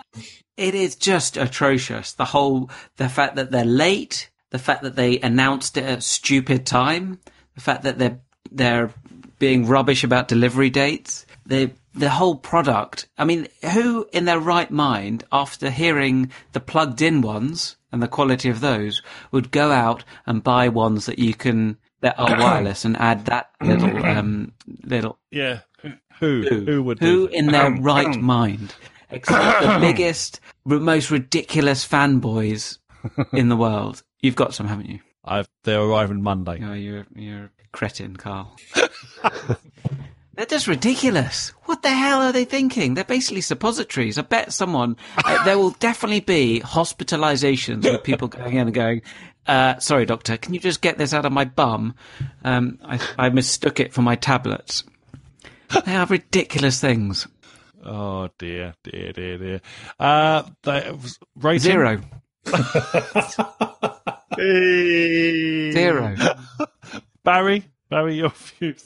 it is just atrocious. The whole the fact that they're late, the fact that they announced it at a stupid time, the fact that they're they're being rubbish about delivery dates. The the whole product. I mean, who in their right mind, after hearing the plugged in ones and the quality of those, would go out and buy ones that you can that are wireless and add that little um little Yeah. Who? Who, would who do in their right mind, except the biggest, most ridiculous fanboys in the world? You've got some, haven't you? I've, they're arriving Monday. Oh, you're you're a cretin, Carl. They're just ridiculous. What the hell are they thinking? They're basically suppositories. I bet someone, uh, there will definitely be hospitalizations with people going in and going, uh, sorry, doctor, can you just get this out of my bum? Um, I, I mistook it for my tablets. They are ridiculous things. Oh dear, dear, dear, dear. Uh, that was rating Zero. Zero. Barry, Barry, your views.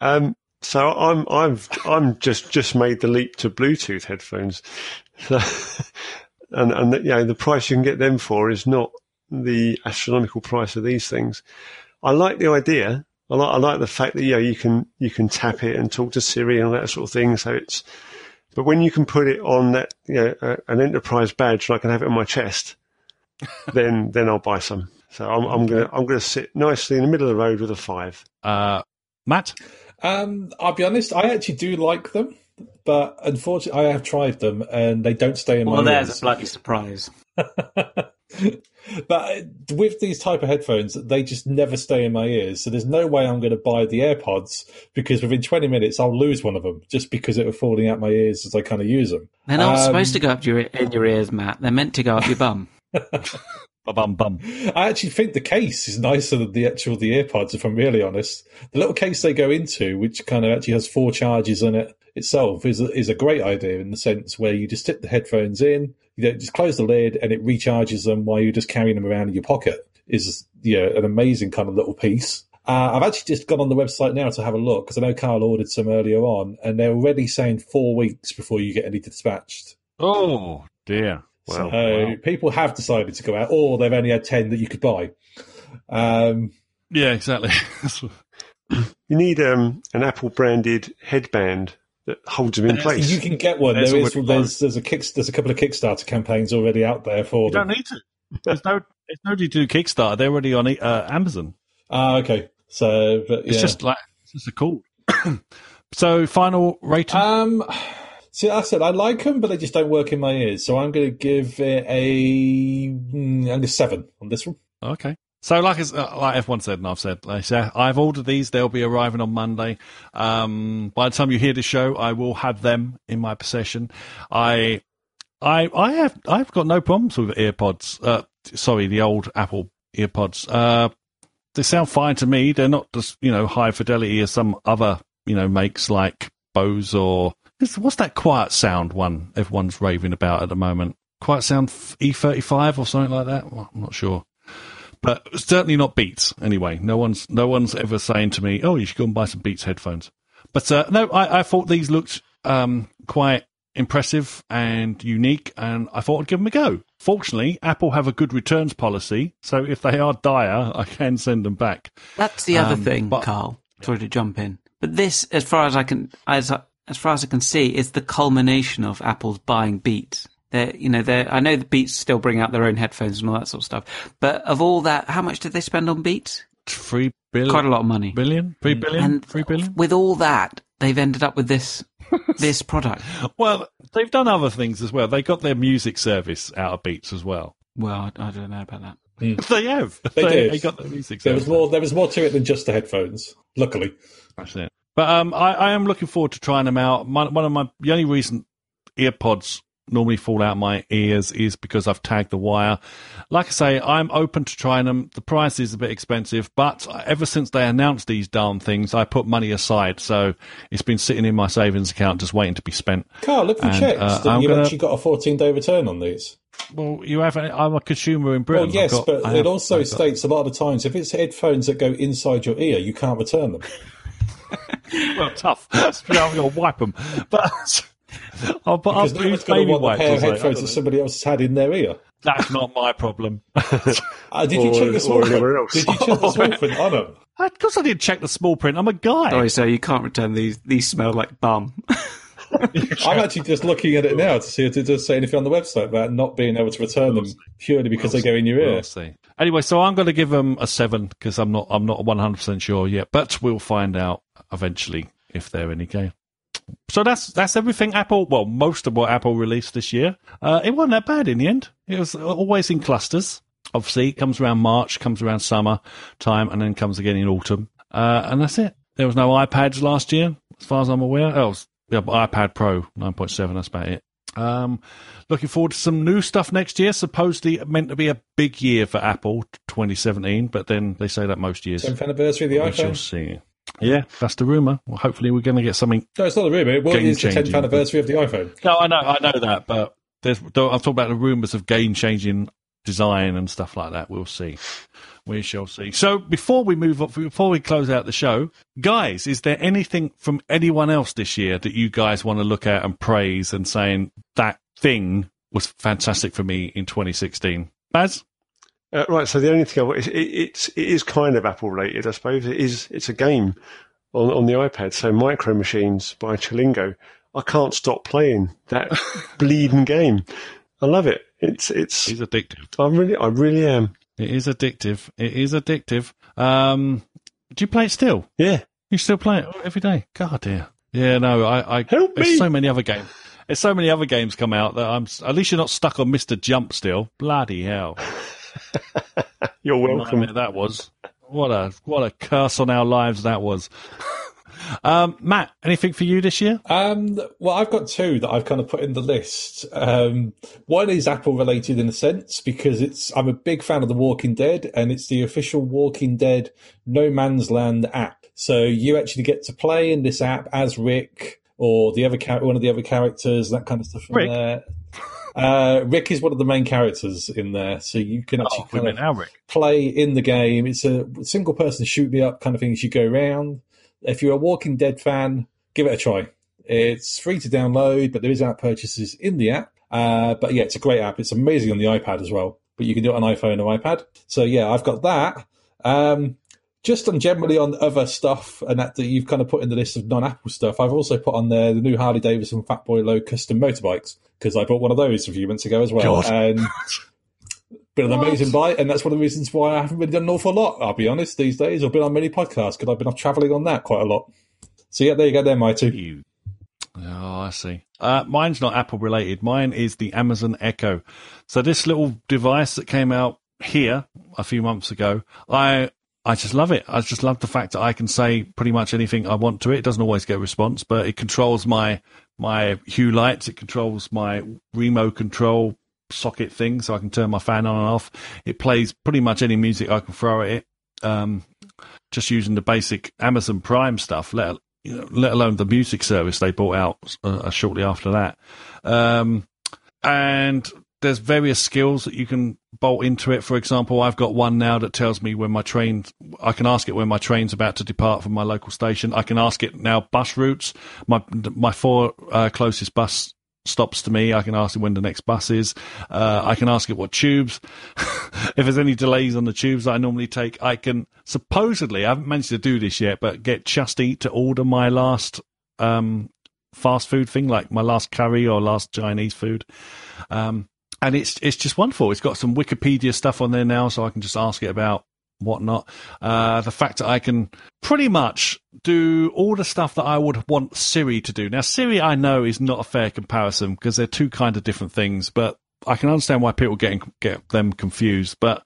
Um, so I'm I've I'm just just made the leap to Bluetooth headphones, so, and and you know the price you can get them for is not the astronomical price of these things. I like the idea. I like I like the fact that you know you can you can tap it and talk to Siri and all that sort of thing. So it's but when you can put it on that you know uh, an enterprise badge and I can have it on my chest, then then I'll buy some. So I'm, I'm gonna I'm gonna sit nicely in the middle of the road with a five. Uh, Matt, Um, I'll be honest, I actually do like them, but unfortunately, I have tried them and they don't stay in Well, my Well, there's ears. a bloody surprise. but with these type of headphones, they just never stay in my ears. So there's no way I'm going to buy the AirPods because within 20 minutes I'll lose one of them just because it will falling out my ears as I kind of use them. They're not Um, supposed to go up your, in your ears, Matt. They're meant to go up your bum. bum bum. I actually think the case is nicer than the actual the AirPods. If I'm really honest, the little case they go into, which kind of actually has four charges in it, itself is a, is a great idea in the sense where you just stick the headphones in, you know, just close the lid, and it recharges them while you're just carrying them around in your pocket. Is you know, an amazing kind of little piece. Uh, I've actually just gone on the website now to have a look because I know Carl ordered some earlier on, and they're already saying four weeks before you get any dispatched. Oh dear. So Wow. people have decided to go out, or they've only had ten that you could buy. Um, Yeah, exactly. You need um, an Apple branded headband that holds them in place. you can get one. There's There is, there's, there's a kick, there's a couple of Kickstarter campaigns already out there for you them. don't need to. There's no. There's no need to do Kickstarter. They're already on uh, Amazon. Ah, okay. So, but, It's just like it's just a cool. so final rating. Um, see, I said I like them, but they just don't work in my ears. So I'm going to give it a, mm, a seven on this one. Okay. So, like as, uh, like everyone said, and I've said, I've ordered these. They'll be arriving on Monday. Um, by the time you hear the show, I will have them in my possession. I, I, I have, I've got no problems with earpods. Uh, sorry, the old Apple earpods. Uh, they sound fine to me. They're not just you know high fidelity as some other you know makes like Bose or what's that quiet sound one everyone's raving about at the moment. Quiet sound E35 or something like that. Well, I'm not sure but certainly not Beats. Anyway, no one's no one's ever saying to me, "Oh, you should go and buy some Beats headphones." But uh, no, I, I thought these looked um, quite impressive and unique, and I thought I'd give them a go. Fortunately, Apple have a good returns policy, so if they are dire, I can send them back. That's the other Um, thing, but- Carl. Sorry to jump in, but this, as far as I can, as as far as I can see, is the culmination of Apple's buying Beats. They're, you know, they're, I know the Beats still bring out their own headphones and all that sort of stuff, but of all that, how much did they spend on Beats? Three billion, Quite a lot of money. billion, three mm. billion, And three billion. with all that, they've ended up with this this product. Well, they've done other things as well. They got their music service out of Beats as well. Well, I, I don't know about that. Mm. They have. They did. They got their music Service. There was more. There was more to it than just the headphones. Luckily, That's it. But um, I, I am looking forward to trying them out. My, one of my the only reason earpods normally fall out my ears is because I've tagged the wire. Like I say, I'm open to trying them. The price is a bit expensive, but ever since they announced these darn things, I put money aside. So it's been sitting in my savings account, just waiting to be spent. Carl, you And, checked uh, that you've gonna- actually got a 14 day return on these? Well, you have. I'm a consumer in Well, Britain. yes, got- but I it have- also I've got- states a lot of the times if it's headphones that go inside your ear, you can't return them. well, tough. I'm going to wipe them, but. I'll, but I'll Because no one's use going to baby want the wipes. pair of headphones that somebody else has had in their ear. That's not my problem. Uh, did you Or- check the small print? Did you check the small print on them? Of course, I didn't check the small print. I'm a guy. Sorry, so you can't return these. These smell like bum. I'm actually just looking at it now to see if it does say anything on the website about not being able to return them purely because they go in your ear. We'll see. Anyway, so I'm going to give them a seven because I'm not I'm not 100 percent sure yet, but we'll find out eventually if they're any good. So that's that's everything Apple. Well, most of what Apple released this year. Uh, it wasn't that bad in the end. It was always in clusters. Obviously, it comes around March, comes around summer time, and then comes again in autumn. Uh, and that's it. There was no iPads last year, as far as I'm aware. Oh, it was- yeah, iPad Pro 9.7. That's about it. Um, looking forward to some new stuff next year. Supposedly meant to be a big year for Apple 2017, but then they say that most years. 10th anniversary of the We shall iPhone. see. Yeah, that's the rumor. Well, hopefully, we're going to get something. No, it's not a rumor. Well, it is the 10th anniversary of the iPhone. No, I know, I know that, but there's. I'm talking about the rumors of game changing design and stuff like that. We'll see. We shall see. So before we move up, before we close out the show, guys, is there anything from anyone else this year that you guys want to look at and praise and saying that thing was fantastic for me in 2016? Baz? Uh, right, so the only thing I want is it, it's it is kind of Apple related, I suppose. It is it's a game on on the iPad. So Micro Machines by Chillingo. I can't stop playing that bleeding game. I love it. It's it's. He's addictive. I really I really am. It is addictive. It is addictive. Um, do you play it still? Yeah. You still play it every day? God dear. Yeah, no, I, I Help there's me. so many other games. There's so many other games come out that I'm. At least you're not stuck on Mister Jump still. Bloody hell! You're welcome. That was. What a what a curse on our lives that was. um, Matt, anything for you this year? Um, well, I've got two that I've kind of put in the list. Um, one is Apple related in a sense because it's I'm a big fan of The Walking Dead and it's the official Walking Dead No Man's Land app. So you actually get to play in this app as Rick or the other char- one of the other characters, that kind of stuff. in Rick? Uh, Rick is one of the main characters in there, so you can actually Oh, kind of Alric. play in the game. It's a single person shoot me up kind of thing as you go around. If you're a Walking Dead fan, give it a try. It's free to download, but there is app purchases in the app. Uh, but yeah, it's a great app. It's amazing on the iPad as well. But you can do it on iPhone or iPad. So yeah, I've got that. Um, just on generally on other stuff and that, that you've kind of put in the list of non-Apple stuff, I've also put on there the new Harley Davidson Fatboy Low custom motorbikes because I bought one of those a few months ago as well. God. And been an amazing bike, and that's one of the reasons why I haven't really done an awful lot. I'll be honest these days. I've been on many podcasts because I've been off travelling on that quite a lot. So yeah, there you go, there, my two. Oh, I see. Uh, mine's not Apple related. Mine is the Amazon Echo. So this little device that came out here a few months ago, I I just love it. I just love the fact that I can say pretty much anything I want to it. It doesn't always get a response, but it controls my my hue lights. It controls my remote control socket thing, so I can turn my fan on and off. It plays pretty much any music I can throw at it. Um, just using the basic Amazon Prime stuff, let let alone the music service they bought out uh, shortly after that. Um, and there's various skills that you can bolt into it. For example, I've got one now that tells me when my train. I can ask it when my train's about to depart from my local station. I can ask it now bus routes. My my four uh, closest bus stops to me. I can ask it when the next bus is. Uh, I can ask it what tubes. if there's any delays on the tubes that I normally take, I can supposedly, I haven't managed to do this yet, but get Just Eat to order my last um, fast food thing, like my last curry or last Chinese food. Um, and it's it's just wonderful. It's got some Wikipedia stuff on there now, so I can just ask it about whatnot. Uh, the fact that I can pretty much do all the stuff that I would want Siri to do. Now, Siri, I know, is not a fair comparison because they're two kind of different things, but I can understand why people get get them confused. But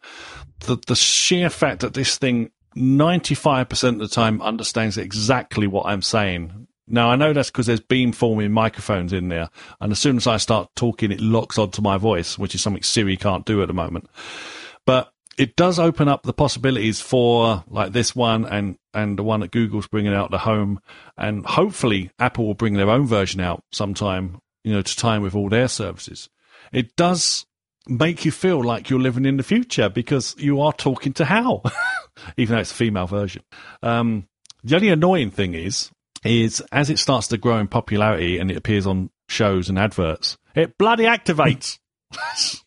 the the sheer fact that this thing 95% of the time understands exactly what I'm saying. Now, I know that's because there's beamforming microphones in there. And as soon as I start talking, it locks onto my voice, which is something Siri can't do at the moment. But it does open up the possibilities for like this one and, and the one that Google's bringing out the home. And hopefully Apple will bring their own version out sometime, you know, to time with all their services. It does make you feel like you're living in the future because you are talking to Hal, even though it's a female version. Um, the only annoying thing is, is as it starts to grow in popularity and it appears on shows and adverts, it bloody activates.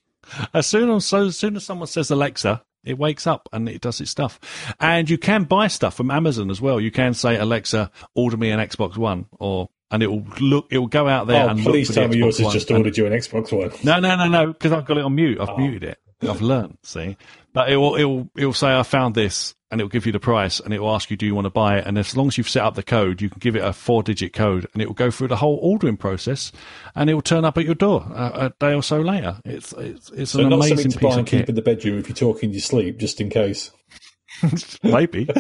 as soon as so as soon as someone says Alexa, it wakes up and it does its stuff. And you can buy stuff from Amazon as well. You can say Alexa, order me an Xbox One, or and it will look, it will go out there Oh, and look please for tell me yours has just and- ordered you an Xbox One. no, no, no, no, because I've got it on mute. Oh. I've muted it. I've learned. See, but it will, it will, it will say I found this, and it will give you the price, and it will ask you, do you want to buy it? And as long as you've set up the code, you can give it a four-digit code, and it will go through the whole ordering process, and it will turn up at your door a, a day or so later. It's it's, it's So an not amazing something to piece buy of and keep kit. in the bedroom if you're talking your sleep, just in case. Maybe, but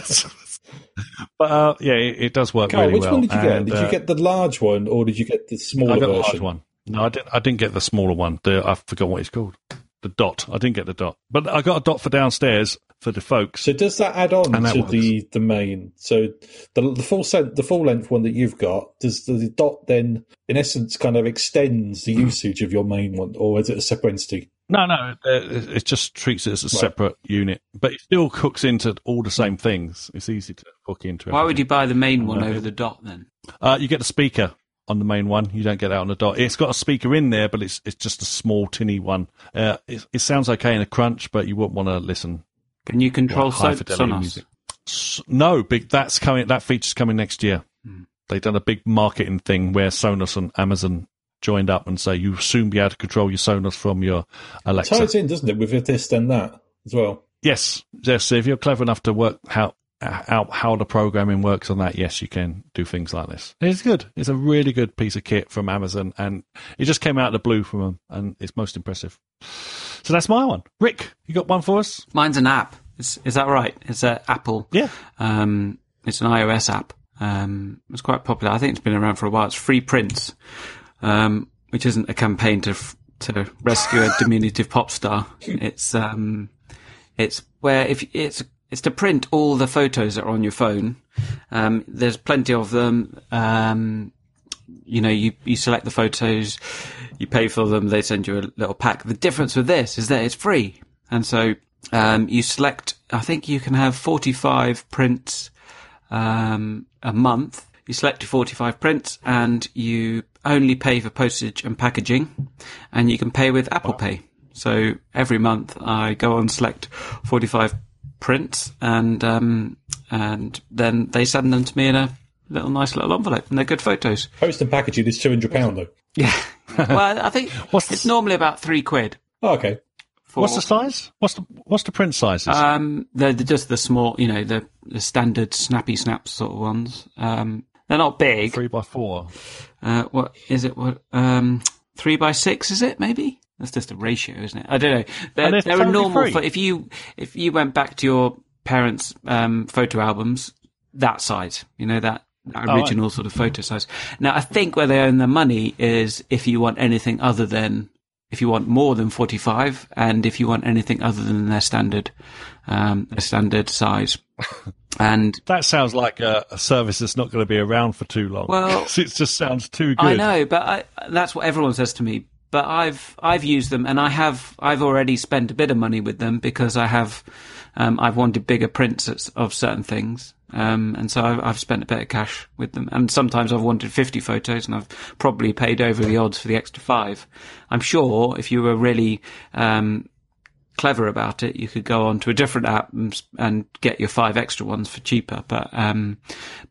uh, yeah, it, it does work Carl, really which well. one did you get? Did uh, you get the large one or did you get the smaller I got the large one. No, I didn't. I didn't get the smaller one. The I forgot what it's called. The dot. I didn't get the dot, but I got a dot for downstairs for the folks. So does that add on that to works. the, the main? So the the full cent, the full length one that you've got, does the dot then, in essence, kind of extends the usage of your main one, or is it a separate entity? No, no, it, it just treats it as a Right. separate unit, but it still hooks into all the same things. It's easy to hook into. Why would you buy the main one Okay. over the dot then? Uh, you get the speaker on the main one. You don't get that on the dot. It's got a speaker in there, but it's it's just a small tinny one. Uh, it, it sounds okay in a crunch, but you wouldn't want to listen. Can you control Well, high so- Sonos? music. No, big. That's coming. That feature's coming next year. Hmm. They've done a big marketing thing where Sonos and Amazon joined up and say you'll soon be able to control your Sonos from your Alexa. Ties in, doesn't it, with your this and that as well? Yes, yes. If you're clever enough to work how out how the programming works on that, yes, you can do things like this. It's good. It's a really good piece of kit from Amazon, and it just came out of the blue from them, and it's most impressive. So that's my one. Rick, you got one for us? Mine's an app. Is, is that right? It's a Apple. Yeah. Um, it's an iOS app. Um, it's quite popular. I think it's been around for a while. It's Free Prints, um, which isn't a campaign to f- to rescue a diminutive pop star. It's um, it's where if it's it's to print all the photos that are on your phone. Um, there's plenty of them. Um, you know, you, you select the photos, you pay for them, they send you a little pack. The difference with this is that it's free. And so, um, you select, I think you can have 45 prints, um, a month. You select your 45 prints and you only pay for postage and packaging and you can pay with Apple Pay. So every month I go on select 45 prints and, um, and then they send them to me in a little nice little envelope and they're good photos. Post and packaging is two hundred pound though. Yeah. well, I think What's it's the- normally about three quid. Oh, okay. For, What's the size? What's the what's the print sizes? Um, they're, they're just the small, you know, the, the standard snappy snaps sort of ones. Um, they're not big. Three by four. Uh, what is it? What um, three by six? Is it maybe? That's just a ratio, isn't it? I don't know. They're, they're a normal. free. Pho- if you if you went back to your parents' um, photo albums, that size, you know that. that right. Original sort of photo size. Now, I think where they earn their money is if you want anything other than, if you want more than 45 and if you want anything other than their standard, um, their standard size. And That sounds like a, a service that's not going to be around for too long. Well- it just sounds too good. I know, but I, that's what everyone says to me. But I've I've used them, and I have I've already spent a bit of money with them because I have um, I've wanted bigger prints of- certain things, um, and so I've, I've spent a bit of cash with them. And sometimes I've wanted fifty photos, and I've probably paid over the odds for the extra five. I'm sure if you were really um, clever about it, you could go on to a different app and, and get your five extra ones for cheaper. But um,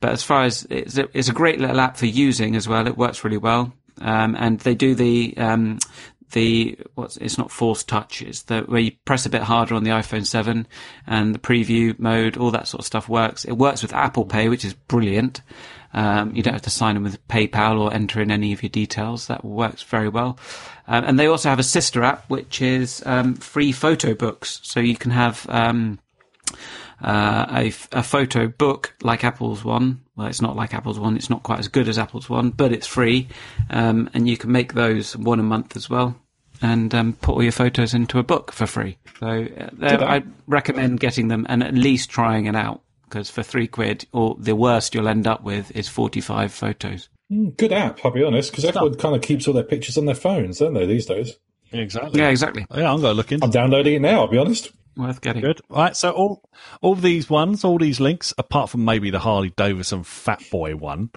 but as far as it's a, it's a great little app for using as well. It works really well, um, and they do the um, the what's it's not force touch. It's the where you press a bit harder on the iPhone seven, and the preview mode, all that sort of stuff works. It works with Apple Pay, which is brilliant. Um, you don't have to sign in with PayPal or enter in any of your details. That works very well. Um, and they also have a sister app, which is um, free photo books. So you can have um, uh, a, a photo book like Apple's one. Well, it's not like Apple's one. It's not quite as good as Apple's one, but it's free. Um, and you can make those one a month as well and um, put all your photos into a book for free. So uh, I recommend getting them and at least trying it out because for three quid, or the worst you'll end up with is 45 photos. Good app, I'll be honest, because everyone kind of keeps all their pictures on their phones, don't they, these days? Exactly. Yeah, exactly. Yeah, I'm going to look into I'm downloading it now, I'll be honest. Worth getting. Good. Right. So all all these ones, all these links, apart from maybe the Harley Davidson Fat Boy one.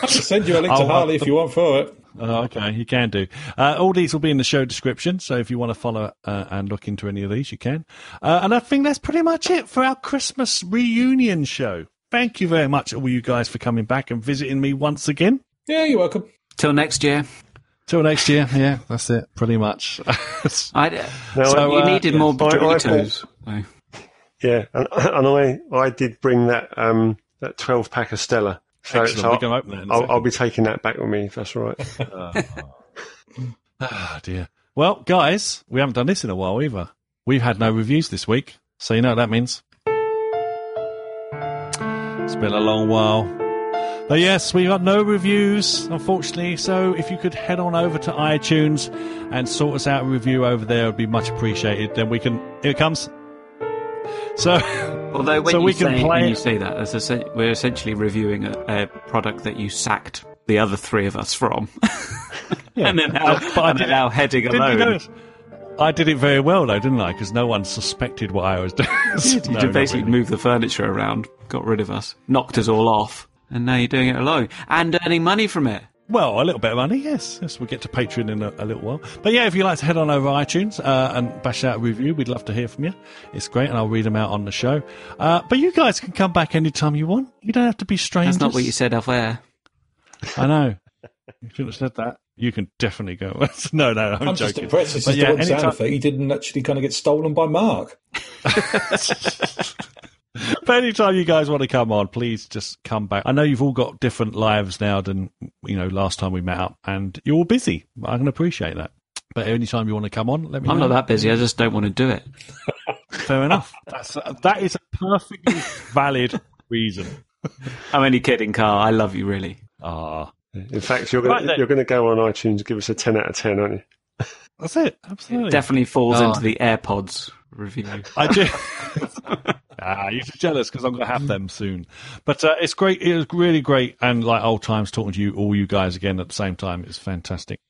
I'll send you a link to Harley if you want for it. Oh, okay, you can do. Uh, all these will be in the show description, so if you want to follow uh, and look into any of these, you can. Uh, and I think that's pretty much it for our Christmas reunion show. Thank you very much, all you guys, for coming back and visiting me once again. Yeah, you're welcome. Till next year. Till next year. Yeah, that's it, pretty much. I, Now, So, you uh, needed yeah. more I- I Yeah, and, and I I did bring that um that twelve pack of Stella. So, Excellent. so We can open it in a I'll. I'll be taking that back with me if that's all right. Ah, dear. Well, guys, we haven't done this in a while either. We've had no reviews this week, so you know what that means. It's been a long while. But yes, we've got no reviews, unfortunately. So if you could head on over to iTunes and sort us out a review over there, it would be much appreciated. Then we can. Here it comes. So, Although when, so you, we can say, play. when you say that, we're essentially reviewing a, a product that you sacked the other three of us from, and then now, uh, But I did- now heading alone. I did it very well though, didn't I? Because no one suspected what I was doing. You No, just basically really. moved the furniture around, got rid of us, knocked us all off, and now you're doing it alone and earning money from it. Well, a little bit of money, yes. Yes, we'll get to Patreon in a, a little while. But yeah, if you'd like to head on over iTunes uh, and bash out a review, we'd love to hear from you. It's great, and I'll read them out on the show. Uh, but you guys can come back anytime you want. You don't have to be strangers. That's not what you said off air. I know. You shouldn't have said that. You can definitely go. no, no, I'm, I'm just impressed. It's But just yeah, the one sound effect. He didn't actually kind of get stolen by Mark. But anytime you guys want to come on, please just come back. I know you've all got different lives now than you know last time we met up, and you're all busy. I can appreciate that. But anytime you want to come on, let me. I'm know. not that busy. I just don't want to do it. Fair enough. That's that is a perfectly valid reason. I'm only kidding, Carl. I love you, really. Ah, In fact, you're going then. to go on iTunes give us a ten out of ten, aren't you? that's it. Absolutely. Definitely falls Oh. into the AirPods review. I do. Ah, you're jealous because I'm going to have them soon. But uh, it's great. It was really great, and like old times talking to you, all you guys again at the same time. It's fantastic.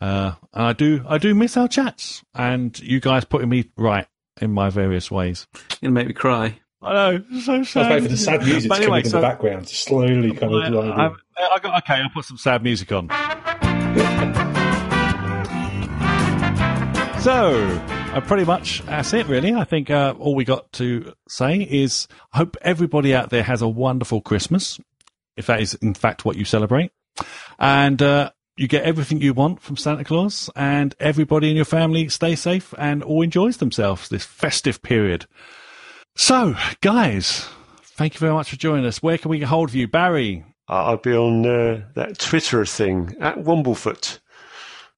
Uh, and I do, I do miss our chats and you guys putting me right in my various ways. You'll make me cry. I know, so sad. I was waiting for the sad music But to come anyway, in so- the background to slowly kind of I, I. I got, okay, I'll put some sad music on. so, uh, pretty much that's it, really. I think uh, all we got to say is I hope everybody out there has a wonderful Christmas, if that is in fact what you celebrate. And uh, you get everything you want from Santa Claus, and everybody in your family stay safe and all enjoys themselves this festive period. So, guys, thank you very much for joining us. Where can we get hold of you, Barry? I- I'll be on uh, that Twitter thing at Womblefoot.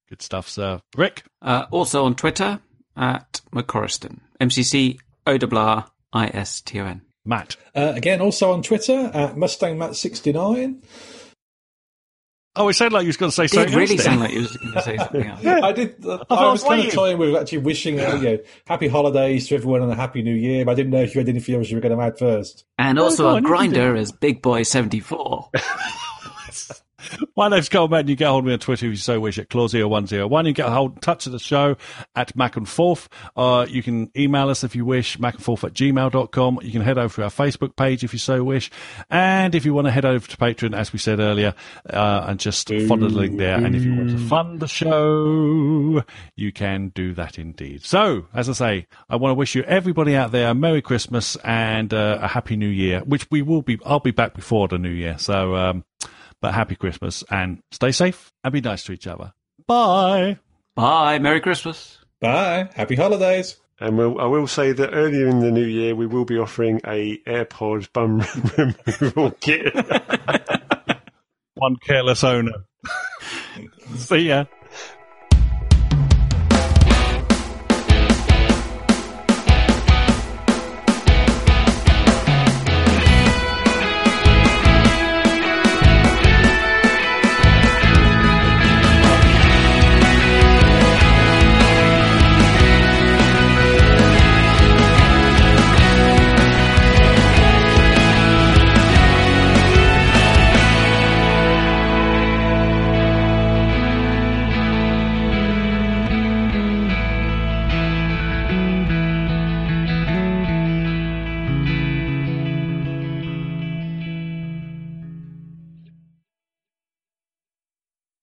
Good stuff, sir. Rick? Uh, also on Twitter at McCorriston. MCC O I S T O N. Matt. Uh, again, also on Twitter at Mustang Matt 69 Oh, it sounded like you was going to say Did something really else sound then. like you was going to say something else. I did. Uh, I I was was kind of toying with actually wishing uh, you know, happy holidays to everyone and a happy new year. But I didn't know if you had anything else you were going to add first. And go also on, a you can Grindr is Big Boy 74. My name's Carl Madden. You get hold of me on Twitter if you so wish at claw0101. You can get a hold touch of the show at Mac and Forth. Uh, you can email us if you wish, Mac and macandforth at gmail.com. You can head over to our Facebook page if you so wish. And if you want to head over to Patreon, as we said earlier, uh, and just follow the link there. And if you want to fund the show, you can do that indeed. So, as I say, I want to wish you everybody out there a Merry Christmas and uh, a Happy New Year, which we will be, I'll be back before the New Year. So, um, but happy Christmas and stay safe and be nice to each other. Bye. Bye. Merry Christmas. Bye. Happy holidays. And we'll, I will say that earlier in the new year, we will be offering a AirPods bum removal kit. One careless owner. See ya.